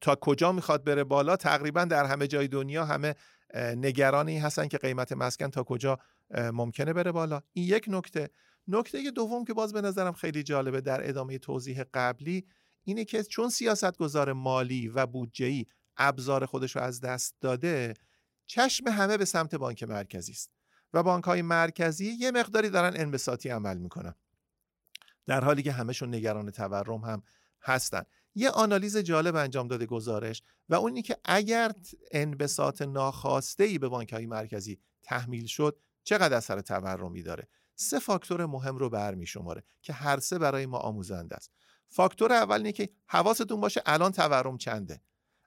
Speaker 3: تا کجا می‌خواد بره بالا تقریبا در همه جای دنیا همه نگرانی هستن که قیمت مسکن تا کجا ممکنه بره بالا. این یک نکته. نکته دوم که باز به نظرم خیلی جالبه در ادامه توضیح قبلی اینه که چون سیاستگزار مالی و بودجه‌ای ابزار خودش رو از دست داده چشم همه به سمت بانک مرکزی است و بانک های مرکزی یه مقداری دارن انبساطی عمل می‌کنن. در حالی که همهشون نگران تورم هم هستن. یه آنالیز جالب انجام داده گزارش و اونی که اگر انبساط ناخواسته ای به بانک های مرکزی تحمیل شد چقدر اثر تورمی داره؟ سه فاکتور مهم رو برمی شماره که هر سه برای ما آموزنده است. فاکتور اول اینه که حواستون باشه الان تورم چنده.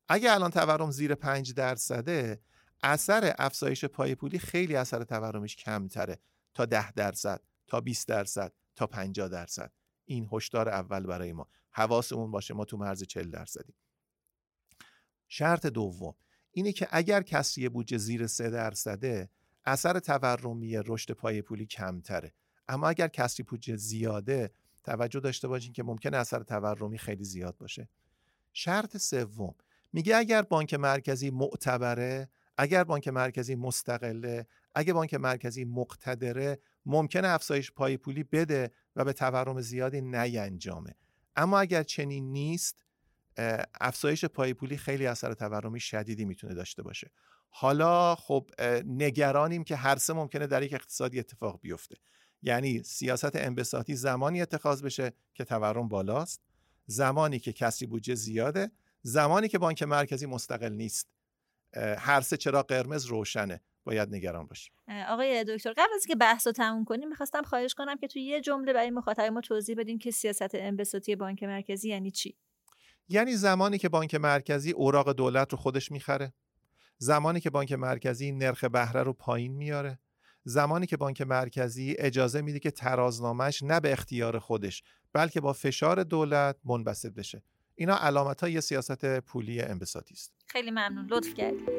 Speaker 3: اگه الان تورم زیر 5 درصده اثر افزایش پای پولی خیلی اثر تورمش کمتره. تا 10 درصد تا 20 درصد تا 50 درصد. این هشدار اول برای ما. حواسمون باشه ما تو مرز 40 درصدیم. شرط دوم اینه که اگر کسری بودجه زیر 3 درصده اثر تورمی رشد پای پولی کمتره. اما اگر کسری بودجه زیاده توجه داشته باشین که ممکن اثر تورمی خیلی زیاد باشه. شرط سوم میگه اگر بانک مرکزی معتبره اگر بانک مرکزی مستقله اگر بانک مرکزی مقتدره ممکن افزایش پای پولی بده و به تورم زیادی نینجامه اما اگر چنین نیست افزایش پای پولی خیلی اثر تورمی شدیدی می‌تونه داشته باشه. حالا خب نگرانیم که هر سه ممکنه در یک اقتصادی اتفاق بیفته. یعنی سیاست انبساطی زمانی اتخاذ بشه که تورم بالاست زمانی که کسری بودجه زیاده زمانی که بانک مرکزی مستقل نیست. هر سه چرا قرمز روشنه. باید نگران باشیم.
Speaker 1: آقای دکتر قبل از که بحث رو تموم کنیم می‌خواستم خواهش کنم که توی یه جمله برای مخاطب ما توضیح بدین که سیاست انبساطی بانک مرکزی یعنی چی؟
Speaker 3: یعنی زمانی که بانک مرکزی اوراق دولت رو خودش می‌خره زمانی که بانک مرکزی نرخ بهره رو پایین میاره زمانی که بانک مرکزی اجازه میده که ترازنامهش نه به اختیار خودش بلکه با فشار دولت منبسط بشه. اینا علامت های سیاست پولی انبساطی است.
Speaker 1: خیلی ممنون. لطف کردید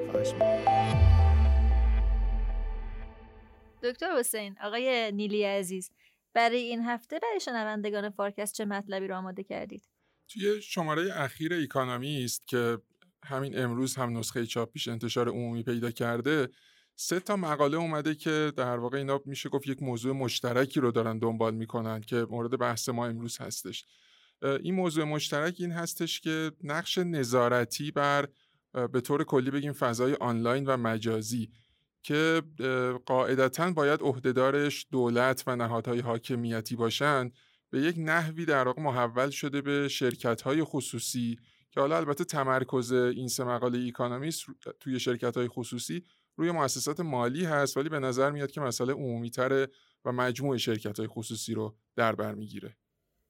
Speaker 1: دکتر حسین آقای نیلی عزیز برای این هفته برای شنوندگان فارکست چه مطلبی رو آماده کردید؟
Speaker 4: توی شماره اخیر ایکانومی است که همین امروز هم نسخه چاپیش انتشار عمومی پیدا کرده. سه تا مقاله اومده که در واقع اینا میشه گفت یک موضوع مشترکی رو دارن دنبال می‌کنن که مورد بحث ما امروز هستش. این موضوع مشترک این هستش که نقش نظارتی بر به طور کلی بگیم فضای آنلاین و مجازی که قاعدتا باید عهدهدارش دولت و نهادهای حاکمیتی باشند به یک نحوی در واقع محول شده به شرکت های خصوصی که حالا البته تمرکز این سه مقاله Economist توی شرکت های خصوصی روی مؤسسات مالی هست ولی به نظر میاد که مسئله عمومی تره و مجموع شرکت های خصوصی رو در بر می‌گیره.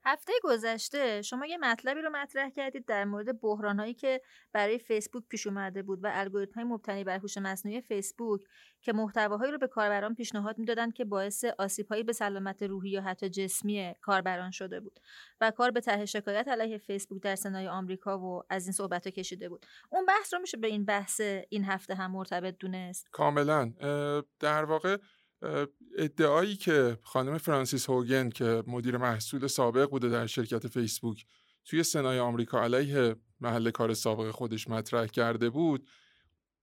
Speaker 1: هفته گذشته شما یه مطلبی رو مطرح کردید در مورد بحرانهایی که برای فیسبوک پیش اومده بود و الگوریتم های مبتنی بر هوش مصنوعی فیسبوک که محتواهایی رو به کاربران پیشنهاد می‌دادند که باعث آسیبهایی به سلامت روحی یا حتی جسمی کاربران شده بود و کار به طرح شکایت علیه فیسبوک در سنای آمریکا و از این صحبت کشیده بود. اون بحث رو میشه به این بحث این هفته هم مرتبط دونست؟
Speaker 4: کاملا. در واقع ادعایی که خانم فرانسیس هوگن که مدیر محصول سابق بوده در شرکت فیسبوک توی سنای آمریکا علیه محل کار سابق خودش مطرح کرده بود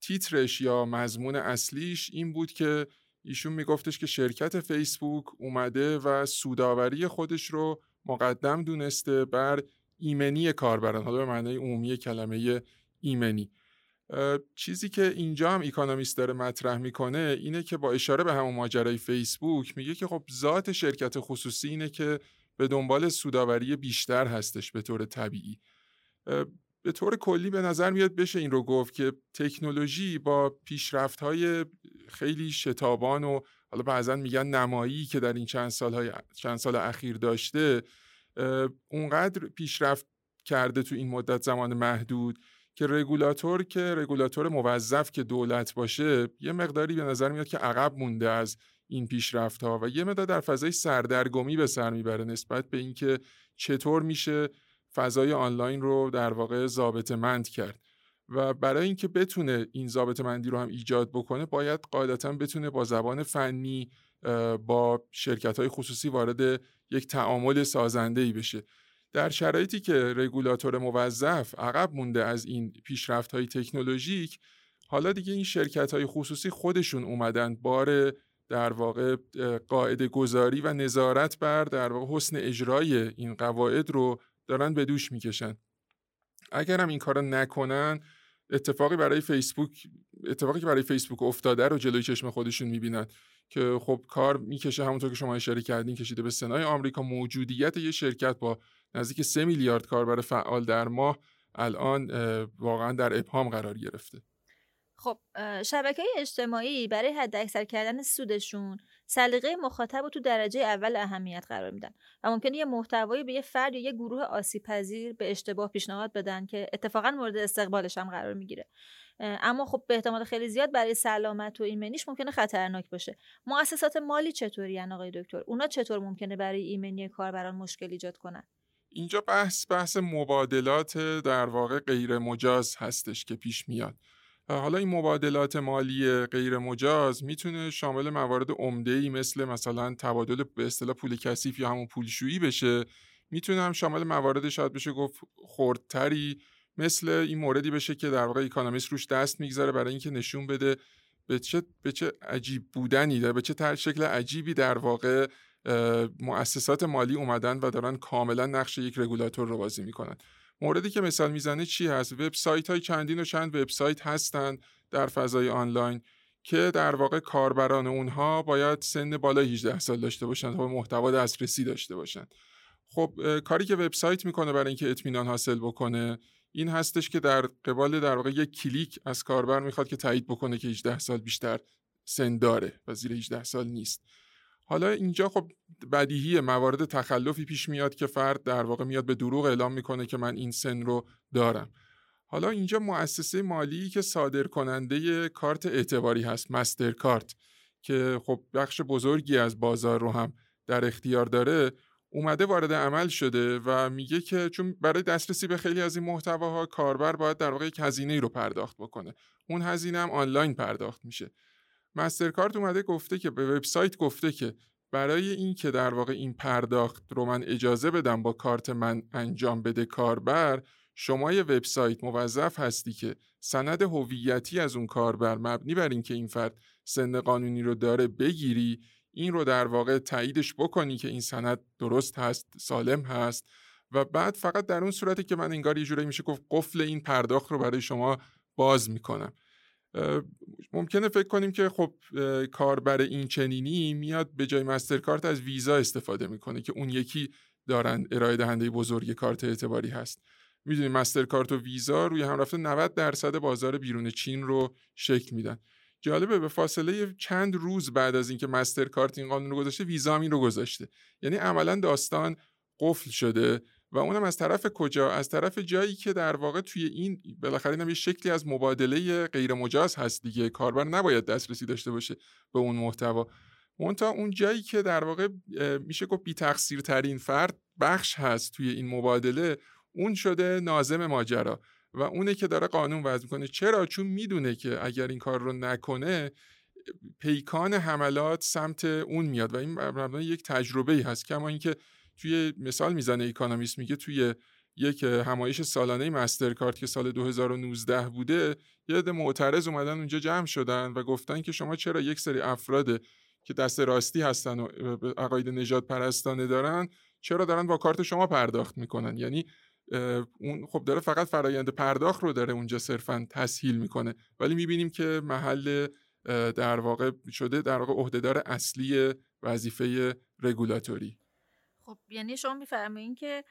Speaker 4: تیترش یا مضمون اصلیش این بود که ایشون میگفتش که شرکت فیسبوک اومده و سوداوری خودش رو مقدم دونسته بر ایمنی کاربران حالا به معنای عمومی کلمه ایمنی. چیزی که اینجا هم ایکانومیست داره مطرح می‌کنه اینه که با اشاره به همون ماجرای فیسبوک میگه که خب ذات شرکت خصوصی اینه که به دنبال سوداوری بیشتر هستش به طور طبیعی. به طور کلی به نظر میاد بشه این رو گفت که تکنولوژی با پیشرفت های خیلی شتابان و حالا بعضا میگن نمایی که در این چند سال, چند سال اخیر داشته اونقدر پیشرفت کرده تو این مدت زمان محدود که رگولاتور که رگولاتور موظف که دولت باشه یه مقداری به نظر میاد که عقب مونده از این پیشرفت ها و یه مقدار در فضای سردرگمی به سر می‌بره نسبت به اینکه چطور میشه فضای آنلاین رو در واقع ضابط مند کرد. و برای اینکه بتونه این ضابط مندی رو هم ایجاد بکنه باید قاعدتا بتونه با زبان فنی با شرکت های خصوصی وارد یک تعامل سازنده ای بشه. در شرایطی که رگولاتور موظف عقب مونده از این پیشرفت های تکنولوژیک حالا دیگه این شرکت های خصوصی خودشون اومدن بار در واقع قاعده گذاری و نظارت بر در واقع حسن اجرای این قواعد رو دارن به دوش می‌کشن. اگر هم این کار نکنن اتفاقی برای فیسبوک اتفاقی که برای فیسبوک افتاده رو جلوی چشم خودشون می‌بینن که خب کار می‌کشه همونطور که شما اشاره کردین کشیده به سنای آمریکا. موجودیت یه شرکت با نزدیک سه میلیارد کاربر فعال در ماه الان واقعا در ابهام قرار گرفته.
Speaker 1: خب شبکه اجتماعی برای حد اکثر کردن سودشون سلیقه مخاطب رو تو درجه اول اهمیت قرار میدن و ممکنه یه محتوایی به یه فرد یا یه گروه آسیب پذیر به اشتباه پیشنهاد بدن که اتفاقا مورد استقبالش هم قرار می‌گیره. اما خب به احتمال خیلی زیاد برای سلامت و ایمنیش ممکنه خطرناک باشه. مؤسسات مالی چطوری؟ آقای دکتر اونا چطور ممکنه برای ایمنی کاربران مشکل ایجاد کنن؟
Speaker 4: اینجا بحث بحث مبادلات در واقع غیر مجاز هستش که پیش میاد. حالا این مبادلات مالی غیر مجاز می‌تونه شامل موارد عمده ای مثل مثلا تبادل به اصطلاح پول کثیف یا همون پولشویی بشه. می‌تونه هم شامل موارد شاید بشه گفت خردتری مثل این موردی بشه که در واقع اکانومیست روش دست می‌گذاره برای اینکه نشون بده به چه به چه عجیب بودنی داره به چه شکل عجیبی در واقع مؤسسات مالی اومدن و دارن کاملا نقش یک رگولاتور رو بازی می‌کنن. موردی که مثال می‌زنه چی هست؟ وبسایت های چندین و چند وبسایت هستند در فضای آنلاین که در واقع کاربران اونها باید سن بالا 18 سال داشته باشند و محتوا دسترسی داشته باشند خب کاری که وبسایت می‌کنه برای اینکه اطمینان حاصل بکنه این هستش که در قبال در واقع یک کلیک از کاربر می‌خواد که تایید بکنه که 18 سال بیشتر سن داره و زیر 18 سال نیست. حالا اینجا خب بدیهی موارد تخلفی پیش میاد که فرد در واقع میاد به دروغ اعلام می‌کنه که من این سن رو دارم. حالا اینجا مؤسسه مالی که صادر کننده کارت اعتباری هست مستر کارت که خب بخش بزرگی از بازار رو هم در اختیار داره اومده وارد عمل شده و میگه که چون برای دسترسی به خیلی از این محتواها کاربر باید در واقع یک هزینه رو پرداخت بکنه. اون هزینه هم آنلاین پرداخت میشه. مسترکارت اومده گفته که به وبسایت گفته که برای اینکه در واقع این پرداخت رو من اجازه بدم با کارت من انجام بده کاربر شما یه وبسایت موظف هستی که سند هویتی از اون کاربر مبنی بر اینکه این فرد سن قانونی رو داره بگیری این رو در واقع تاییدش بکنی که این سند درست هست سالم هست. و بعد فقط در اون صورتی که من انگار یه جوری میشه گفت قفل این پرداخت رو برای شما باز می‌کنم. ممکنه فکر کنیم که خب کاربر این چنینی میاد به جای مسترکارت از ویزا استفاده می‌کنه که اون یکی دارن ارائه دهنده بزرگ کارت اعتباری هست. می‌دونیم مسترکارت و ویزا روی هم رفته 90 درصد بازار بیرون چین رو شکل میدن. جالبه به فاصله چند روز بعد از اینکه مسترکارت این قانون رو گذاشته ویزا هم این رو گذاشته. یعنی عملا داستان قفل شده. و اونم از طرف کجا؟ از طرف جایی که در واقع توی این بالاخره اینم یه شکلی از مبادله غیر مجاز هست دیگه. کاربر نباید دسترسی داشته باشه به اون محتوا. تا اون جایی که در واقع میشه گفت بی تقصیر ترین فرد بخش هست توی این مبادله اون شده نازم ماجرا. و اونه که داره قانون وضع می‌کنه. چرا؟ چون می‌دونه که اگر این کار رو نکنه پیکان حملات سمت اون میاد. و این مبنای یک تجربه ای هست. کما اینکه توی مثال می‌زنه اکانومیست میگه توی یک همایش سالانه مسترکارت که سال 2019 بوده یه عده معترض اومدن اونجا جمع شدن و گفتن که شما چرا یک سری افراد که دست راستی هستن و عقاید نجات پرستانه دارن چرا دارن با کارت شما پرداخت می‌کنن؟ یعنی اون خب داره فقط فرایند پرداخت رو داره اونجا صرفا تسهیل می‌کنه. ولی می‌بینیم که محل در واقع شده در واقع عهدهدار اصلی وظیفه رگولاتوری.
Speaker 1: خب یعنی شما میفرمایین که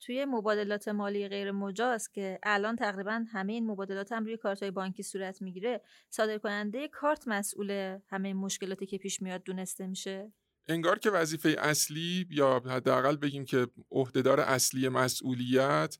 Speaker 1: توی مبادلات مالی غیر مجاز که الان تقریبا همه این مبادلات هم روی کارت های بانکی صورت می‌گیره صادر کننده کارت مسئول همه مشکلاتی که پیش میاد دونسته میشه؟
Speaker 4: انگار که وظیفه اصلی یا حداقل بگیم که عهدهدار اصلی مسئولیت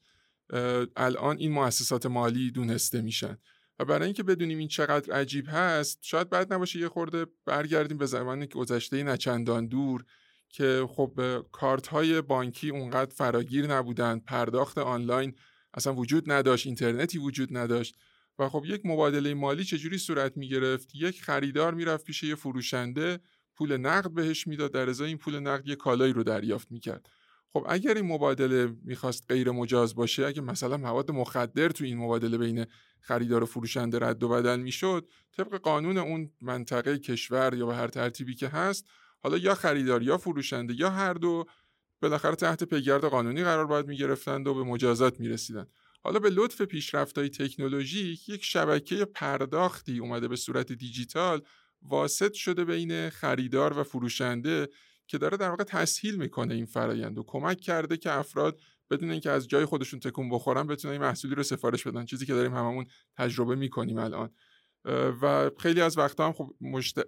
Speaker 4: الان این مؤسسات مالی دونسته میشن. و برای اینکه بدونیم این چقدر عجیب هست شاید بعد نباشه یه خورده برگردیم به زمان گذشته نچندان دور که خب کارت های بانکی اونقدر فراگیر نبودند پرداخت آنلاین اصلا وجود نداشت اینترنتی وجود نداشت و خب یک مبادله مالی چجوری صورت می گرفت یک خریدار می‌رفت پیش یه فروشنده پول نقد بهش می‌داد در ازای این پول نقد یه کالایی رو دریافت می‌کرد. خب اگر این مبادله می‌خواست غیر مجاز باشه اگه مثلا مواد مخدر تو این مبادله بین خریدار و فروشنده رد و بدل می‌شد طبق قانون اون منطقه کشور یا به هر ترتیبی که هست حالا یا خریدار یا فروشنده یا هر دو بالاخره تحت پیگرد قانونی قرار باید می‌گرفتند و به مجازات می‌رسیدند. حالا به لطف پیشرفت‌های تکنولوژیک یک شبکه پرداختی اومده به صورت دیجیتال واسط شده بین خریدار و فروشنده که داره در واقع تسهیل می‌کنه این فرایند و کمک کرده که افراد بدون اینکه از جای خودشون تکون بخورن بتونن این محصولی رو سفارش بدن. چیزی که داریم هممون تجربه می‌کنیم الان. و خیلی از وقتا هم خب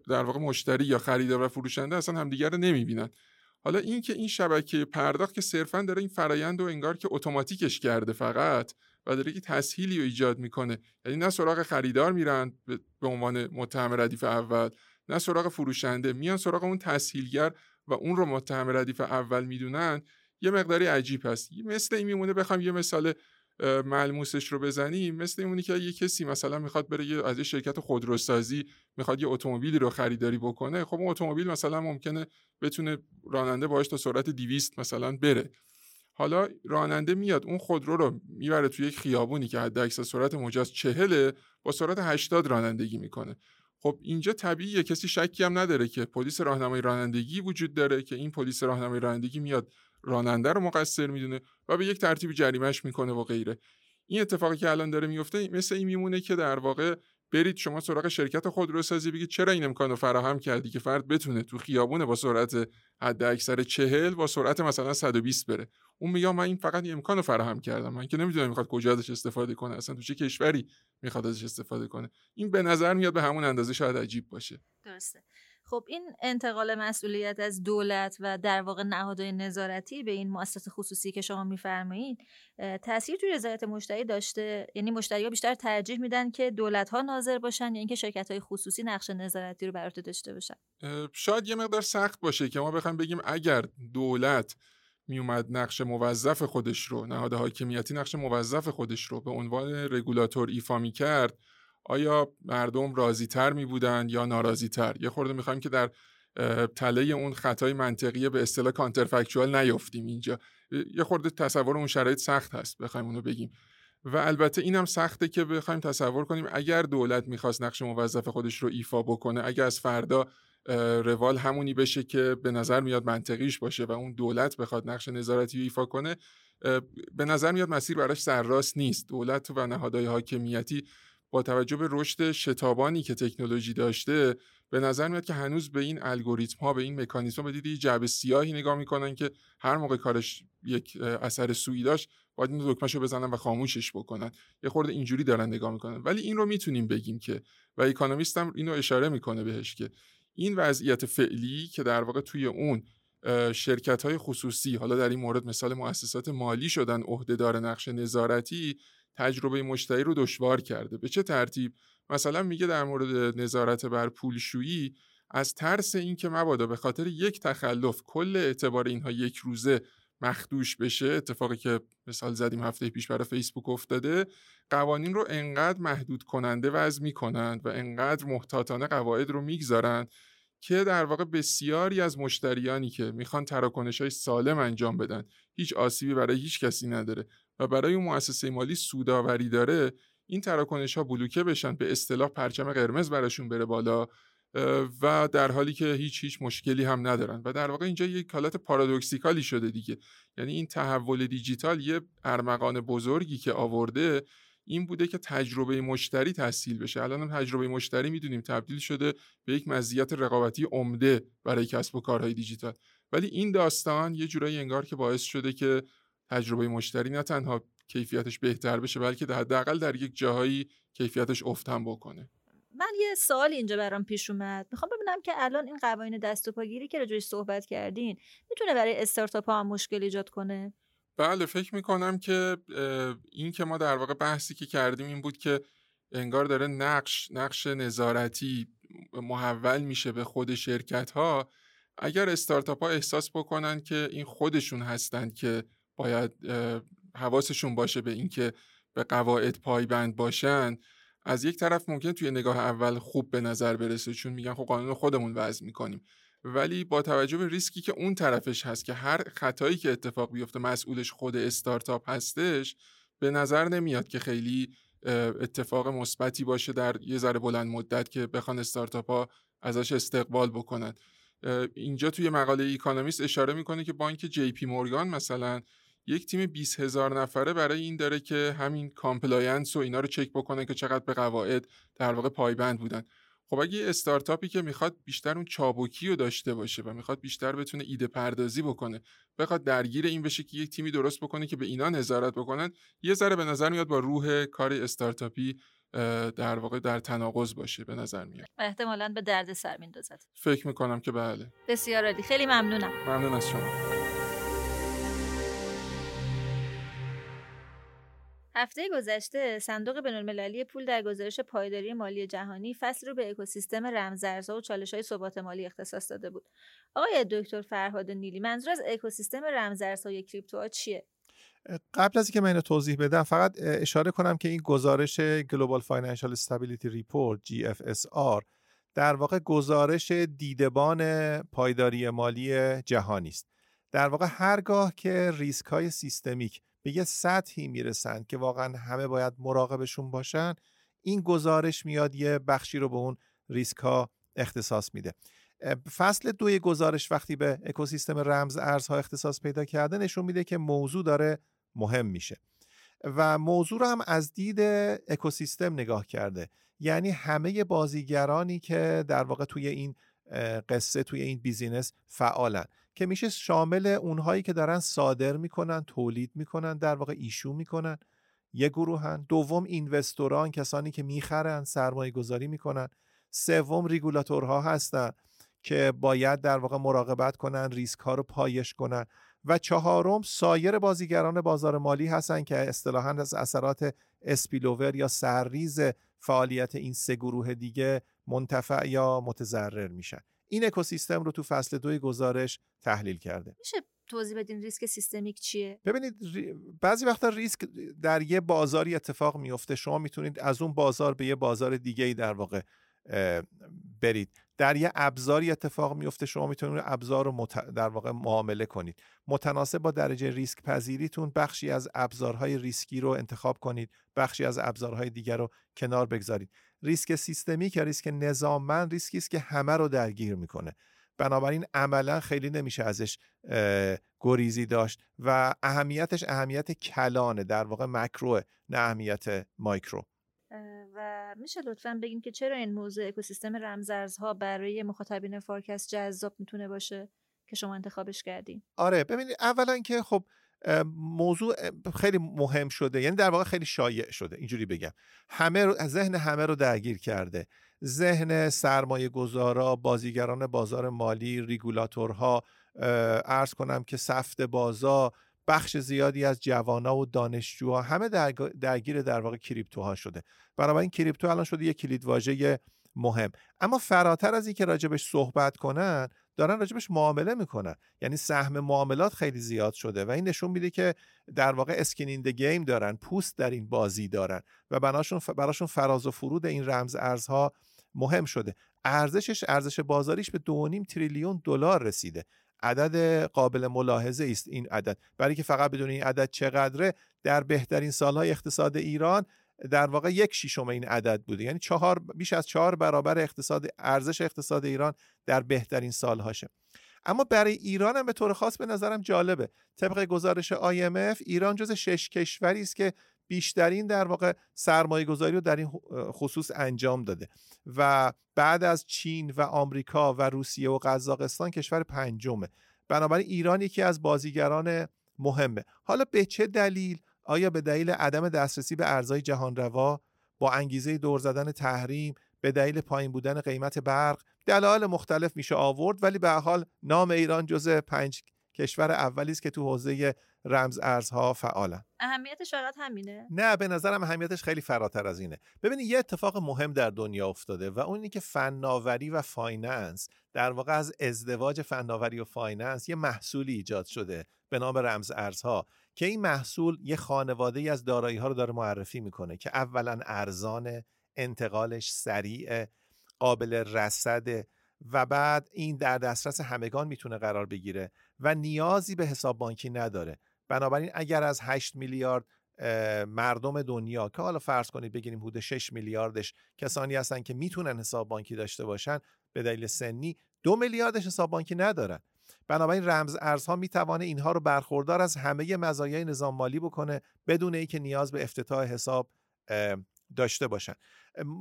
Speaker 4: در واقع مشتری یا خریدار و فروشنده اصلا همدیگر رو نمی‌بینن. حالا این که این شبکه پرداخت که صرفا داره این فرایند رو انگار که اتوماتیکش کرده فقط و داره که تسهیلی رو ایجاد می‌کنه. یعنی نه سراغ خریدار میرن به عنوان متهم ردیف اول نه سراغ فروشنده میان سراغ اون تسهیلگر و اون رو متهم ردیف اول می‌دونن. یه مقداری عجیب هست. مثل این میمونه بخوام یه مثال ملموسش رو بزنیم مثل اینونی که یه کسی مثلا می‌خواد بره از یه شرکت خودروسازی می‌خواد یه اتومبیلی رو خریداری بکنه خب اون اتومبیل مثلا ممکنه بتونه راننده باهاش تا سرعت 200 مثلا بره. حالا راننده میاد اون خودرو رو می‌بره توی یک خیابونی که حد اکثر سرعت مجاز چهله با سرعت 80 رانندگی می‌کنه. خب اینجا طبیعیه کسی شکی هم نداره که پلیس راهنمای رانندگی وجود داره که این پلیس راهنمای رانندگی میاد راننده رو مقصر می‌دونه و به یک ترتیب جریمهش می‌کنه و غیره. این اتفاقی که الان داره میفته مثل این میمونه که در واقع برید شما سراغ شرکت خودروسازی بگید چرا این امکان فراهم کردی که فرد بتونه تو خیابونه با سرعت حد اکثر چهل با سرعت مثلا 120 بره. اون میگه من این فقط این امکان فراهم کردم. من که نمی‌دونم می‌خواد کجا ازش استفاده کنه. اصلا تو چه کشوری می‌خواد ازش استفاده کنه. این به نظر میاد به همون اندازه شاید عجیب باشه.
Speaker 1: درسته. خب این انتقال مسئولیت از دولت و در واقع نهادهای نظارتی به این مؤسسات خصوصی که شما میفرمایید تاثیر توی رضایت مشتری داشته؟ یعنی مشتری ها بیشتر ترجیح میدن که دولت ها ناظر باشن یا اینکه شرکت های خصوصی نقش نظارتی رو بر داشته باشن؟
Speaker 4: شاید یه مقدار سخت باشه که ما بخوایم بگیم اگر دولت میومد نقش موظف خودش رو نهاد حاکمیتی نقش موظف خودش رو به عنوان رگولاتور ایفا می‌کرد آیا مردم راضی تر می بودن یا ناراضی تر یه خورده می‌خوایم که در تله اون خطای منطقی به اصطلاح کانترفکچوال نیافتیم اینجا. یه خورده تصور اون شرایط سخت هست بخوایم اونو بگیم. و البته اینم سخته که بخوایم تصور کنیم اگر دولت می‌خواست نقش موظف خودش رو ایفا بکنه اگر از فردا روال همونی بشه که به نظر میاد منطقیش باشه و اون دولت بخواد نقش نظارتی رو ایفا کنه به نظر میاد مسیر براش سرراست نیست. دولت و نهادهای حاکمیتی با توجه به رشد شتابانی که تکنولوژی داشته به نظر میاد که هنوز به این الگوریتم ها به این مکانیزم ها دیدی جعبه سیاهی نگاه می‌کنن که هر موقع کارش یک اثر سوئی داشت باید این دکمهشو بزنن و خاموشش بکنن. یه خورده اینجوری دارن نگاه می‌کنن. ولی این رو می‌تونیم بگیم که و اکونومیست هم اینو اشاره می‌کنه بهش که این وضعیت فعلی که در واقع توی اون شرکت های خصوصی حالا در این مورد مثال مؤسسات مالی شدن عهدهدار نقش نظارتی تجربه مشتری رو دشوار کرده. به چه ترتیب؟ مثلا میگه در مورد نظارت بر پولشویی از ترس اینکه مبادا به خاطر یک تخلف کل اعتبار اینها یک روزه مخدوش بشه اتفاقی که مثال زدیم هفته پیش برای فیسبوک افتاده قوانین رو انقدر محدود کننده وضع می‌کنند و انقدر محتاطانه قواعد رو می‌گذارند که در واقع بسیاری از مشتریانی که می‌خوان تراکنش های سالم انجام بدن هیچ آسیبی برای هیچ کسی نداره. و برای اون مؤسسه مالی سوداوری داره این تراکنش ها بلوکه بشن به اصطلاح پرچم قرمز براشون بره بالا و در حالی که هیچ هیچ مشکلی هم ندارن. و در واقع اینجا یک حالت پارادوکسیکالی شده دیگه. یعنی این تحول دیجیتال یه ارمغان بزرگی که آورده این بوده که تجربه مشتری تحصیل بشه. الان هم تجربه مشتری می‌دونیم تبدیل شده به یک مزیت رقابتی عمده برای کسب و کارهای دیجیتال. ولی این داستان یه جورایی انگار که باعث شده که تجربه مشتری نه تنها کیفیتش بهتر بشه بلکه در حداقل در یک جاهایی کیفیتش افتم بکنه.
Speaker 1: من یه سوال اینجا برام پیش اومد. می‌خوام ببینم که الان این قوانین دست و پاگیری که راجعش صحبت کردین می‌تونه برای استارتاپ ها هم مشکل ایجاد کنه؟
Speaker 4: بله فکر می‌کنم که این که ما در واقع بحثی که کردیم این بود که انگار داره نقش نقش نظارتی محول میشه به خود شرکت ها اگر استارتاپ ها احساس بکنن که این خودشون هستند که باید حواسشون باشه به اینکه به قواعد پایبند باشن. از یک طرف ممکن توی نگاه اول خوب به نظر برسه چون میگن خب قانون خودمون وضع می‌کنیم. ولی با توجه به ریسکی که اون طرفش هست که هر خطایی که اتفاق بیفته مسئولش خود استارتاپ هستش به نظر نمیاد که خیلی اتفاق مثبتی باشه در یه ذره بلند مدت که بخوان استارتاپ ها ازش استقبال بکنن. اینجا توی مقاله Economist اشاره می‌کنه که بانک JP Morgan مثلا یک تیم 20 هزار نفره برای این داره که همین compliance و اینا رو چک بکنه که چقدر به قواعد در واقع پایبند بودن. خب اگه استارتاپی که می‌خواد بیشتر اون چابکی رو داشته باشه و می‌خواد بیشتر بتونه ایده پردازی بکنه بخواد درگیر این بشه که یک تیمی درست بکنه که به اینا نظارت بکنن یه ذره به نظر میاد با روح کار استارتاپی در واقع در تناقض باشه به نظر میاد.
Speaker 1: احتمالاً به درد سر میندازد
Speaker 4: فکر می‌کنم که بله.
Speaker 1: بسیار عالی. خیلی ممنونم.
Speaker 4: ممنون از شما.
Speaker 1: هفته گذشته صندوق بینالمللی پول در گزارش پایداری مالی جهانی فصل رو به اکوسیستم رمزارزها و چالش های ثبات مالی اختصاص داده بود. آقای دکتر فرهاد نیلی منظور از اکوسیستم رمزارزها کریپتوها چیه؟
Speaker 3: قبل از اینکه من اینو توضیح بدم فقط اشاره کنم که این گزارش Global Financial Stability Report GFSR در واقع گزارش دیدبان پایداری مالی جهانی است. در واقع هرگاه که ریسک های سیستمیک به یه سطحی می‌رسن که واقعا همه باید مراقبشون باشن این گزارش میاد یه بخشی رو به اون ریسک ها اختصاص میده. فصل دوی گزارش وقتی به اکوسیستم رمز ارزها اختصاص پیدا کرده نشون میده که موضوع داره مهم میشه. و موضوع رو هم از دید اکوسیستم نگاه کرده. یعنی همه بازیگرانی که در واقع توی این قصه توی این business فعالن. که میشه شامل اونهایی که دارن صادر می‌کنن تولید می‌کنن در واقع issue می‌کنن. یه گروهن. دوم investor ان کسانی که می‌خرن سرمایه گذاری می‌کنن. سوم ریگولاتورها هستن که باید در واقع مراقبت کنن ریسک ها رو پایش کنن. و چهارم سایر بازیگران بازار مالی هستن که اصطلاحا از اثرات spillover یا سرریز فعالیت این سه گروه دیگه منتفع یا متضرر میشن. این اکوسیستم رو تو فصل دوی گزارش تحلیل کرده.
Speaker 1: میشه توضیح بدین ریسک سیستمیک چیه؟
Speaker 3: ببینید بعضی وقتا ریسک در یه بازاری اتفاق میفته شما می‌تونید از اون بازار به یه بازار دیگه ای در واقع برید. در یه ابزاری اتفاق میفته شما می‌تونید ابزار رو در واقع معامله کنید. متناسب با درجه ریسک پذیریتون بخشی از ابزارهای ریسکی رو انتخاب کنید بخشی از ابزارهای دیگر رو کنار بگذارید. ریسک سیستمیک ریسک نظاممند ریسکی است که همه رو درگیر می‌کنه. بنابراین عملا خیلی نمیشه ازش گریزی داشت و اهمیتش اهمیت کلانه در واقع مکروه نه اهمیت مایکرو.
Speaker 1: و میشه لطفا بگین که چرا این موضوع اکوسیستم رمزارزها برای مخاطبین فارکست جذاب می‌تونه باشه که شما انتخابش کردین؟
Speaker 3: آره ببینید اولا که خب موضوع خیلی مهم شده. یعنی در واقع خیلی شایع شده. اینجوری بگم. همه رو ذهن همه رو درگیر کرده. ذهن سرمایه گذارا بازیگران بازار مالی ریگولاتورها ارز کنم که سفت بازا بخش زیادی از جوانا و دانشجوها همه درگیر در واقع کریپتوها شده. بنابراین کریپتو الان شده یک کلید واژه مهم. اما فراتر از اینکه راجبش صحبت کنن دارن راجبش معامله می‌کنن. یعنی سهم معاملات خیلی زیاد شده و این نشون میده که در واقع skin in the game دارن پوست در این بازی دارن و بناشون براشون فراز و فرود این رمز ارزها مهم شده. ارزشش ارزش بازاریش به 2.5 تریلیون دلار رسیده. عدد قابل ملاحظه است این عدد. برای که فقط بدونین عدد چقدره در بهترین سالهای اقتصاد ایران در واقع یک شیشم این عدد بوده. یعنی چهار بیش از چهار برابر اقتصاد ارزش اقتصاد ایران در بهترین سالهاشه. اما برای ایران هم به طور خاص به نظرم جالبه. طبق گزارش IMF ایران جز شش کشوری است که بیشترین در واقع سرمایه گذاری رو در این خصوص انجام داده. و بعد از چین و آمریکا و روسیه و قزاقستان کشور پنجمه. بنابراین ایران یکی از بازیگران مهمه. حالا به چه دلیل آیا به دلیل عدم دسترسی به ارزهای جهان روا با انگیزه دور زدن تحریم به دلیل پایین بودن قیمت برق دلایل مختلف میشه آورد ولی به حال نام ایران جزء پنج کشور اولی است که تو حوزه رمز ارزها فعالن؟
Speaker 1: اهمیتش فقط همینه؟
Speaker 3: نه به نظرم اهمیتش خیلی فراتر از اینه. ببینید یه اتفاق مهم در دنیا افتاده و اون که فناوری و finance در واقع از ازدواج فناوری و finance یه محصولی ایجاد شده به نام رمز ارزها. که این محصول یه خانواده از دارایی ها رو داره معرفی می‌کنه که اولا ارزان انتقالش سریع قابل رصد و بعد این در دسترس همگان می‌تونه قرار بگیره و نیازی به حساب بانکی نداره. بنابراین اگر از 8 میلیارد مردم دنیا که حالا فرض کنید بگیریم حدود 6 میلیاردش کسانی هستن که می‌تونن حساب بانکی داشته باشن به دلیل سنی دو میلیاردش حساب بانکی ندارن. بنابراین رمز ارزها می‌توانه اینها رو برخوردار از همه مزایای نظام مالی بکنه بدون اینکه نیاز به افتتاح حساب داشته باشن.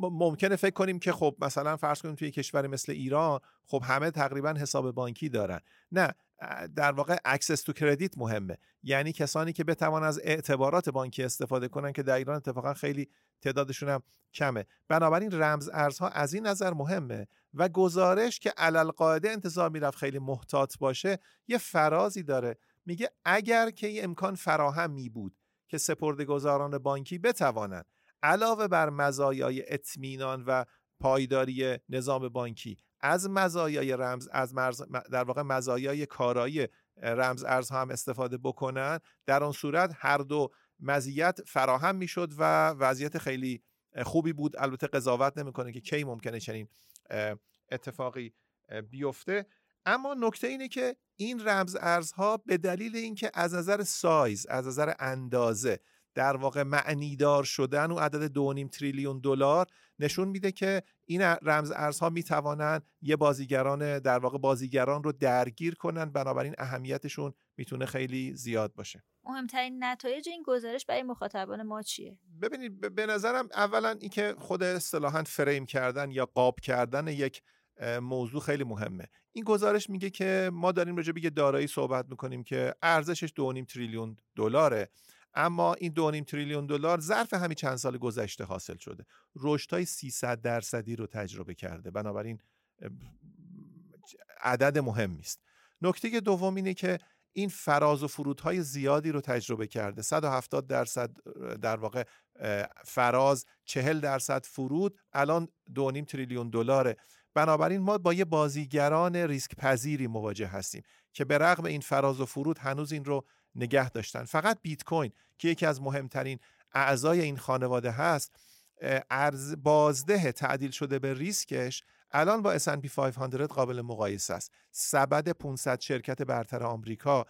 Speaker 3: ممکنه فکر کنیم که خب مثلا فرض کنیم توی کشوری مثل ایران خب همه تقریبا حساب بانکی دارن. نه در واقع access to credit مهمه. یعنی کسانی که بتوان از اعتبارات بانکی استفاده کنن که در ایران اتفاقا خیلی تعدادشون هم کمه. بنابراین رمز ارزها از این نظر مهمه و گزارش که علل قاعده انتظار می‌رفت خیلی محتاط باشه یه فرازی داره. میگه اگر که این امکان فراهم می بود که سپرده گذاران بانکی بتوانند علاوه بر مزایای اطمینان و پایداری نظام بانکی از مزایای رمز از مرز در واقع مزایای کارایی رمز ارزها هم استفاده بکنن. در آن صورت هر دو مزیت فراهم می‌شد و وضعیت خیلی خوبی بود. البته قضاوت نمی‌کنه که کی ممکنه چنین اتفاقی بیفته. اما نکته اینه که این رمز ارزها به دلیل اینکه از نظر سایز از نظر اندازه در واقع معنیدار شدن و عدد 2.5 تریلیون دلار نشون میده که این رمز ارزها می‌توانند یه بازیگران در واقع بازیگران رو درگیر کنن بنابراین اهمیتشون می‌تونه خیلی زیاد باشه.
Speaker 1: مهمترین نتایج این گزارش برای مخاطبان ما چیه؟
Speaker 3: ببینید به نظرم اولا اینکه خود اصطلاحا فریم کردن یا قاب کردن یک موضوع خیلی مهمه. این گزارش میگه که ما داریم راجع به یه دارایی صحبت می‌کنیم که ارزشش 2.5 تریلیون دلاره. اما این 2.5 تریلیون دلار ظرف همین چند سال گذشته حاصل شده. های 300 درصدی رو تجربه کرده. بنابراین عدد مهمی است نکته دوم اینه که این فراز و فرودهای زیادی رو تجربه کرده. 170 درصد در واقع فراز 40 درصد فرود الان 2.5 تریلیون دلاره بنابراین ما با یه بازیگران ریسک پذیری مواجه هستیم که به رغم این فراز و فرود هنوز این رو نگه داشتن. فقط بیت کوین که یکی از مهمترین اعضای این خانواده هست ارز بازده تعدیل شده به ریسکش الان با S&P 500 قابل مقایسه است. سبد 500 شرکت برتر آمریکا.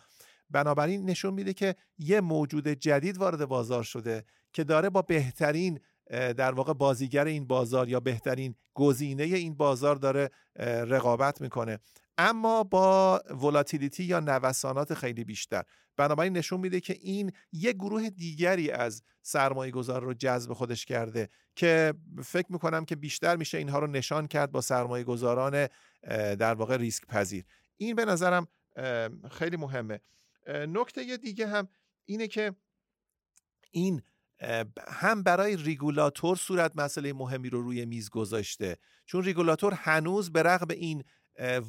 Speaker 3: بنابراین نشون میده که یه موجود جدید وارد بازار شده که داره با بهترین در واقع بازیگر این بازار یا بهترین گزینه این بازار داره رقابت می‌کنه. اما با ولاتیلیتی یا نوسانات خیلی بیشتر. بنابراین نشون میده که این یک گروه دیگری از سرمایه گذار رو جذب خودش کرده که فکر می‌کنم که بیشتر میشه اینها رو نشان کرد با سرمایه گذاران در واقع ریسک پذیر. این به نظرم خیلی مهمه. نکته دیگه هم اینه که این هم برای ریگولاتور صورت مسئله مهمی رو روی میز گذاشته. چون ریگولاتور هنوز به رغم این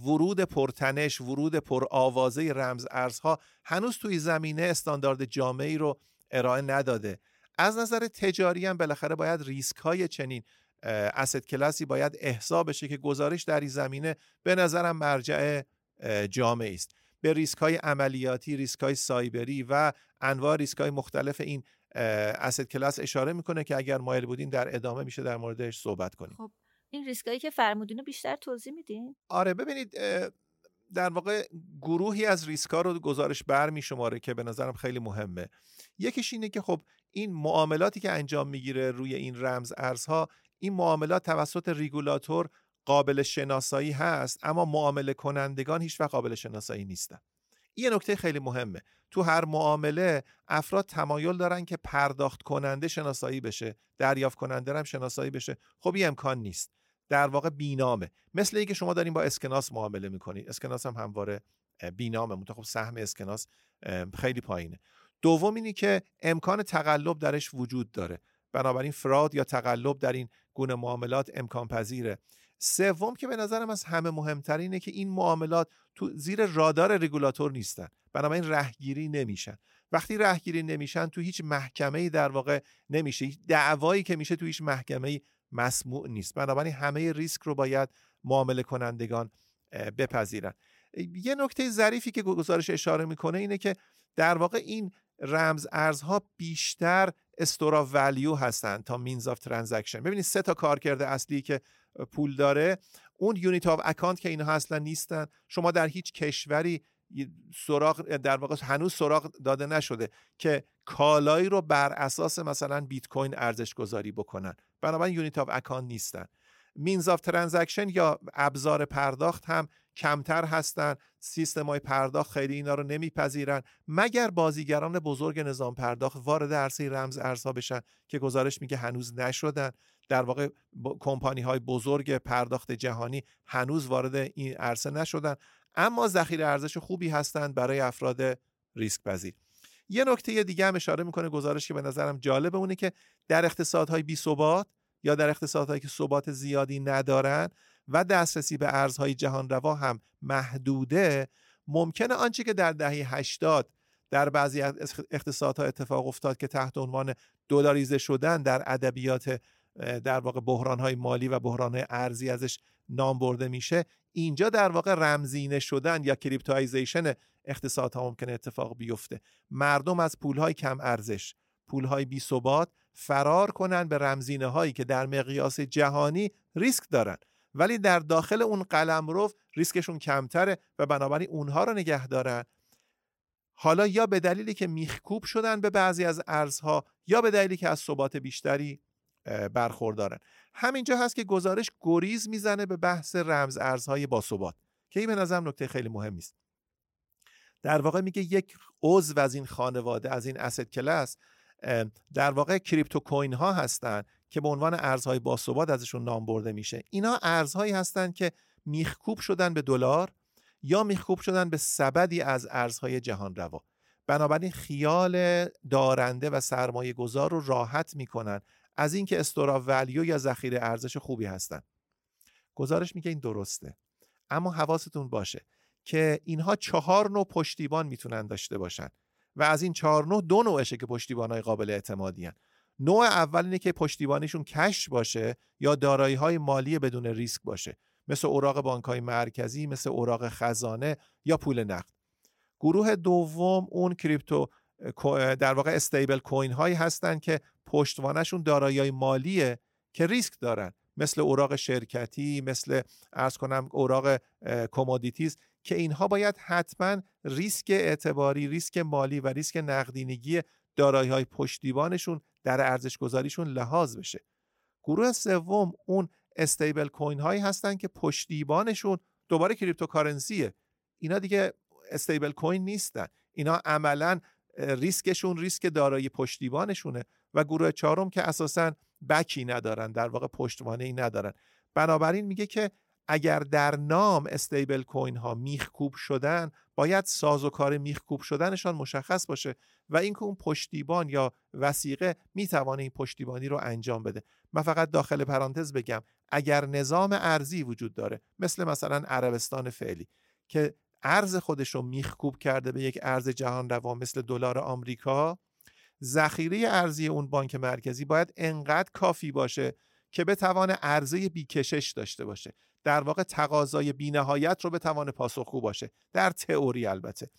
Speaker 3: ورود پرتنش ورود پر آوازه رمز ارزها هنوز توی زمینه استاندارد جامعی رو ارائه نداده. از نظر تجاری هم بالاخره باید ریسک های چنین اسید کلاسی باید احسا بشه که گزارش در این زمینه به نظرم مرجع جامعی است. به ریسک های عملیاتی ریسک های سایبری و انواع ریسک های مختلف این اسید کلاس اشاره می‌کنه که اگر مایل بودین در ادامه میشه در موردش صحبت کنیم.
Speaker 1: خب این ریسکایی که فرمودین رو بیشتر توضیح میدین؟
Speaker 3: آره ببینید در واقع گروهی از ریسکا رو گزارش بر شماره که به نظرم خیلی مهمه. یکیش اینه که خب این معاملاتی که انجام می‌گیره روی این رمز ارزها این معاملات توسط ریگولاتور قابل شناسایی هست اما معامله کنندگان هیچ وقت قابل شناسایی نیستن یه نکته خیلی مهمه. تو هر معامله افراد تمایل دارن که پرداخت کننده شناسایی بشه دریافت کننده هم شناسایی بشه. خب این امکان نیست. در واقع بینامه. مثل اینکه شما دارین با اسکناس معامله می‌کنید اسکناس هم همواره بینامه خب سهم اسکناس خیلی پایینه. دوم اینی که امکان تقلب درش وجود داره. بنابراین فراد یا تقلب در این گونه معاملات امکان پذیره. سوم که به نظرم از همه مهمترینه که این معاملات تو زیر رادار رگولاتور نیستن. بنابراین رهگیری نمیشن. وقتی رهگیری نمیشن تو هیچ محکمه در واقع نمیشه. دعوایی که میشه تو هیچ محکمه مسموع نیست. بنابراین همه ریسک رو باید معامله کنندگان بپذیرن. یه نکته ظریفی که گزارش اشاره می‌کنه اینه که در واقع این رمز ارزها بیشتر store of value هستن تا means of transaction. ببینید سه تا کارکرد اصلی که پول داره. اون unit of account که اینها اصلا نیستن. شما در هیچ کشوری سراغ در واقع هنوز سراغ داده نشده که کالایی رو بر اساس مثلا بیت کوین ارزش گذاری بکنن. بنابراین unit of account نیستن. means of transaction یا ابزار پرداخت هم کمتر هستن. سیستم های پرداخت خیلی اینا رو نمیپذیرن. مگر بازیگران بزرگ نظام پرداخت وارد عرصه رمز ارزها بشن که گزارش میگه هنوز نشدن؟ در واقع کمپانی های بزرگ پرداخت جهانی هنوز وارد این عرصه نشدن. اما ذخیره ارزش خوبی هستند برای افراد ریسک پذیر یه نکته دیگه هم اشاره می‌کنه گزارش که به نظرم جالبه اونه که در اقتصادهای بی ثبات یا در اقتصادهایی که ثبات زیادی ندارن و دسترسی به ارزهای جهان روا هم محدوده ممکنه آنچه که در دهه 80 در بعضی اقتصادها اتفاق افتاد که تحت عنوان دلاریزه شدن در ادبیات در واقع بحران مالی و بحران ارزی ازش نام برده میشه اینجا در واقع رمزینه شدن یا cryptoization اقتصادها ممکنه اتفاق بیفته. مردم از پولهای کم ارزش پولهای بی ثبات فرار کنن به رمزینه هایی که در مقیاس جهانی ریسک دارن. ولی در داخل اون قلمرو ریسکشون کمتره و بنابراین اونها رو نگه دارن. حالا یا به دلیلی که میخکوب شدن به بعضی از ارزها یا به دلیلی که از ثبات بیشتری برخوردارن. همینجا هست که گزارش گریز می‌زنه به بحث رمز ارزهای باثبات که این به نظرم نکته خیلی مهمی است در واقع میگه یک عضو از این خانواده از این اسید کلاس در واقع کریپتو کوین ها هستند که به عنوان ارزهای باثبات ازشون نام برده میشه. اینا ارزهایی هستند که میخکوب شدن به دلار یا میخکوب شدن به سبدی از ارزهای جهان روا. بنابراین خیال دارنده و سرمایه گذار رو راحت می‌کنن از اینکه استورا ولیو یا ذخیره ارزش خوبی هستن. گزارش میگه این درسته. اما حواستون باشه. که اینها چهار نوع پشتیبان می‌تونن داشته باشن و از این چهار نوع دو نوعشه که پشتیبانهای قابل اعتمادی هن. نوع اول اینه که پشتیبانیشون کش باشه یا دارایی های مالی بدون ریسک باشه مثل اوراق بانک های مرکزی مثل اوراق خزانه یا پول نقد گروه دوم اون crypto در واقع stablecoin هایی هستن که پشتوانشون دارایی مالیه که ریسک دارن مثل اوراق شرکتی مثل عرض کنم اوراق commodities که اینها باید حتما ریسک اعتباری ریسک مالی و ریسک نقدینگی دارایی های پشتیبانشون در ارزش گذاریشون لحاظ بشه. گروه سوم اون stablecoin هایی هستن که پشتیبانشون دوباره cryptocurrency ه. اینا دیگه stablecoin نیستن. اینا عملا ریسکشون ریسک دارایی پشتیبانشونه و گروه چهارم که اساسا back ی ندارن در واقع پشتوانه ای ندارن. بنابراین میگه که اگر در نام stablecoin ها میخکوب شدن باید سازوکار میخکوب شدنشان مشخص باشه و اینکه اون پشتیبان یا وثیقه می‌توانه این پشتیبانی رو انجام بده. من فقط داخل پرانتز بگم اگر نظام ارزی وجود داره مثل مثلا عربستان فعلی که ارز خودش رو میخکوب کرده به یک ارز جهان روا مثل دلار آمریکا ذخیره ارزی اون بانک مرکزی باید انقدر کافی باشه که بتوانه عرضه بیکشش داشته باشه. در واقع تقاضای بینهایت رو بتوانه پاسخگو باشه. در تئوری البته.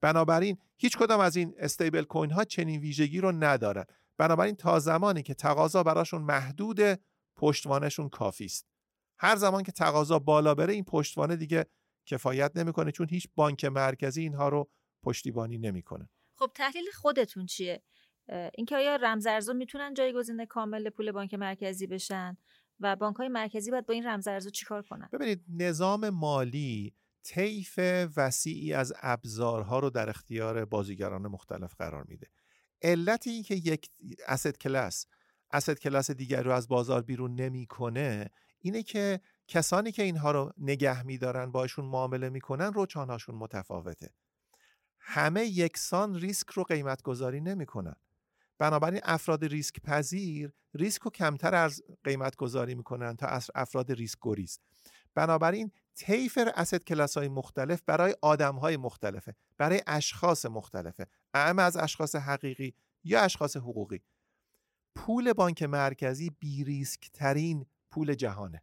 Speaker 3: بنابراین هیچ کدام از این استیبل کوین ها چنین ویژگی رو ندارن. بنابراین تا زمانی که تقاضا براشون محدود پشتوانشون کافی است هر زمان که تقاضا بالا بره این پشتوانه دیگه کفایت نمی‌کنه چون هیچ بانک مرکزی اینها رو پشتیبانی نمی‌کنه.
Speaker 1: خب تحلیل خودتون چیه؟ اینکه آیا رمزارزها می‌تونن جایگزین کامل پول بانک مرکزی بشن؟ و بانک های مرکزی باید با این رمزارزها چیکار کنن؟
Speaker 3: ببینید نظام مالی طیف وسیعی از ابزارها رو در اختیار بازیگران مختلف قرار میده. علت این که یک اسید کلاس اسید کلاس دیگر رو از بازار بیرون نمی‌کنه اینه که کسانی که اینها رو نگه میدارن باشون معامله می‌کنن روچانهاشون متفاوته. همه یکسان ریسک رو قیمت گذاری نمی‌کنن. بنابراین افراد ریسک پذیر ریسک رو کمتر از قیمت گذاری می‌کنن تا افراد ریسک گریز بنابراین طیف اسید کلاس های مختلف برای آدم های مختلفه برای اشخاص مختلفه. اعم از اشخاص حقیقی یا اشخاص حقوقی. پول بانک مرکزی بی ریسک ترین پول جهانه.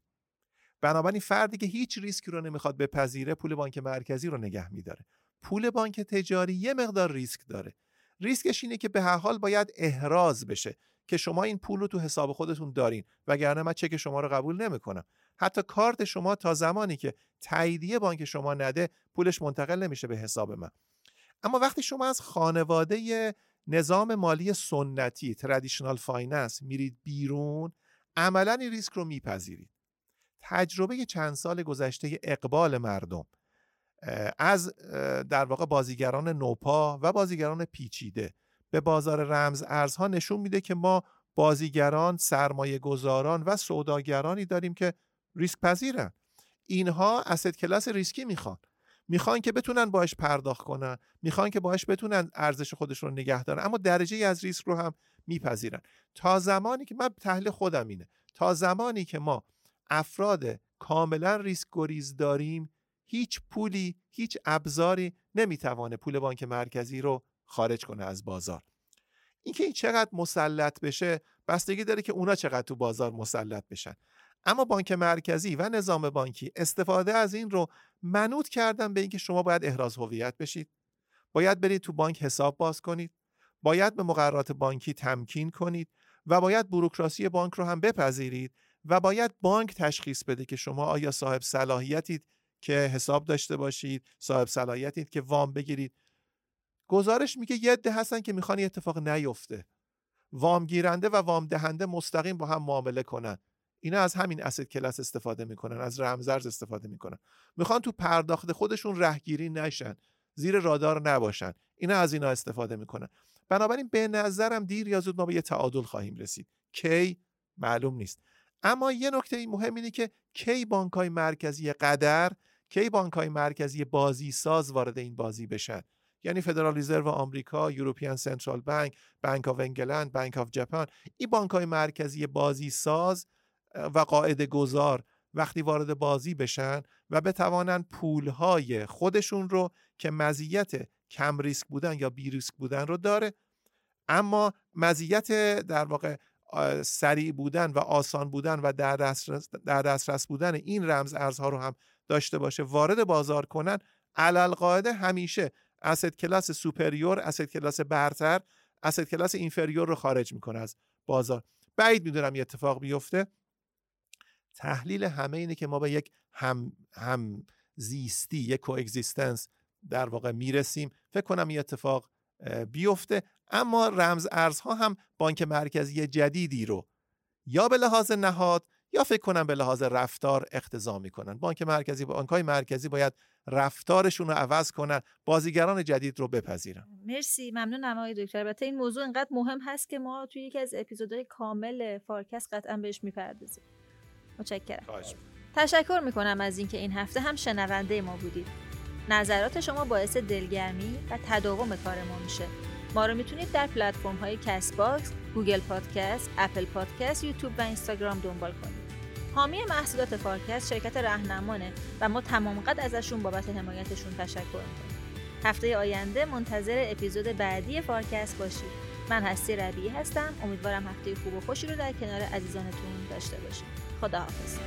Speaker 3: بنابراین فردی که هیچ ریسکی رو نمی‌خواد بپذیره پول بانک مرکزی رو نگه میداره. پول بانک تجاری یه مقدار ریسک داره. ریسکش اینه که به هر حال باید احراز بشه که شما این پول رو تو حساب خودتون دارین وگرنه من چک شما رو قبول نمی‌کنم. حتی کارت شما تا زمانی که تاییدیه بانک شما نده پولش منتقل نمیشه به حساب من. اما وقتی شما از خانواده نظام مالی سنتی traditional finance میرید بیرون عملا این ریسک رو میپذیرید. تجربه چند سال گذشته اقبال مردم. از در واقع بازیگران نوپا و بازیگران پیچیده. به بازار رمز ارزها نشون میده که ما بازیگران سرمایه گذاران و سوداگرانی داریم که ریسک پذیرن. اینها اسید کلاس ریسکی می‌خوان. می‌خوان که بتونن باش پرداخت کنن. می‌خوان که باش بتونن ارزش خودش رو نگه دارن. اما درجه از ریسک رو هم میپذیرن. تا زمانی که من تحلیل خودم اینه. تا زمانی که ما افراد کاملا ریسک گریز داریم هیچ پولی هیچ ابزاری نمی‌توانه پول بانک مرکزی رو خارج کنه از بازار. اینکه این چقدر مسلط بشه بستگی داره که اونا چقدر تو بازار مسلط بشن. اما بانک مرکزی و نظام بانکی استفاده از این رو منوط کردن به اینکه شما باید احراز هویت بشید. باید برید تو بانک حساب باز کنید. باید به مقررات بانکی تمکین کنید و باید بروکراسی بانک رو هم بپذیرید و باید بانک تشخیص بده که شما آیا صاحب صلاحیتید که حساب داشته باشید صاحب صلاحیتید که وام بگیرید. گزارش میگه یه عده هستن که می‌خوان اتفاق نیفته. وام گیرنده و وام دهنده مستقیم با هم معامله کنن. اینا از همین اسید کلاس استفاده می‌کنن از رمزرز استفاده می‌کنن. می‌خوان تو پرداخت خودشون رهگیری نشن زیر رادار نباشن. اینا از اینا استفاده می‌کنن. بنابراین به نظرم دیر یا زود ما به یه تعادل خواهیم رسید. کی؟ معلوم نیست. اما یه نکته مهم اینه که کی بانک های مرکزی قدر کی بانک های مرکزی بازی ساز وارد این بازی بشن؟ یعنی فدرال رزرو آمریکا، European Central Bank، Bank of England، Bank of Japan این بانک های مرکزی بازی ساز و قاعده گذار وقتی وارد بازی بشن و بتوانن پولهای خودشون رو که مزیت کم ریسک بودن یا بی ریسک بودن رو داره. اما مزیت در واقع سریع بودن و آسان بودن و در دسترس, در دسترس بودن این رمز ارزها رو هم داشته باشه. وارد بازار کنن علی‌القاعده همیشه asset class superior asset class برتر asset class inferior رو خارج می‌کنه از بازار. بعید می‌دونم یه اتفاق بیفته. تحلیل همه اینه که ما به یک هم, هم زیستی یک coexistence در واقع می‌رسیم. فکر کنم این اتفاق بیفته. اما رمز ارزها هم بانک مرکزی جدیدی رو یا به لحاظ نهاد یا فکر کنن به لحاظ رفتار اقتضا می‌کنن. بانک مرکزی بانک های مرکزی باید رفتارشون رو عوض کنن بازیگران جدید رو بپذیرن.
Speaker 1: مرسی. ممنون آقای دکتر. البته این موضوع انقدر مهم هست که ما توی یکی از اپیزودهای کامل فارکست قطعا بهش می‌پردازیم. متشکرم. تشکر می‌کنم از اینکه این هفته هم شنونده ما بودید. نظرات شما باعث دلگرمی و تداوم کار ما میشه ما رو می‌تونید در پلتفرم های کست باکس، گوگل پادکست، اپل پادکست، یوتیوب و اینستاگرام دنبال کنید. حامی محصولات فارکست شرکت رهنمانه و ما تمام قد ازشون بابت حمایتشون تشکر می‌کنیم. هفته آینده منتظر اپیزود بعدی فارکست باشید. من هستی ربیعی هستم. امیدوارم هفته خوب و خوشی رو در کنار عزیزانتون داشته باشید. خداحافظ.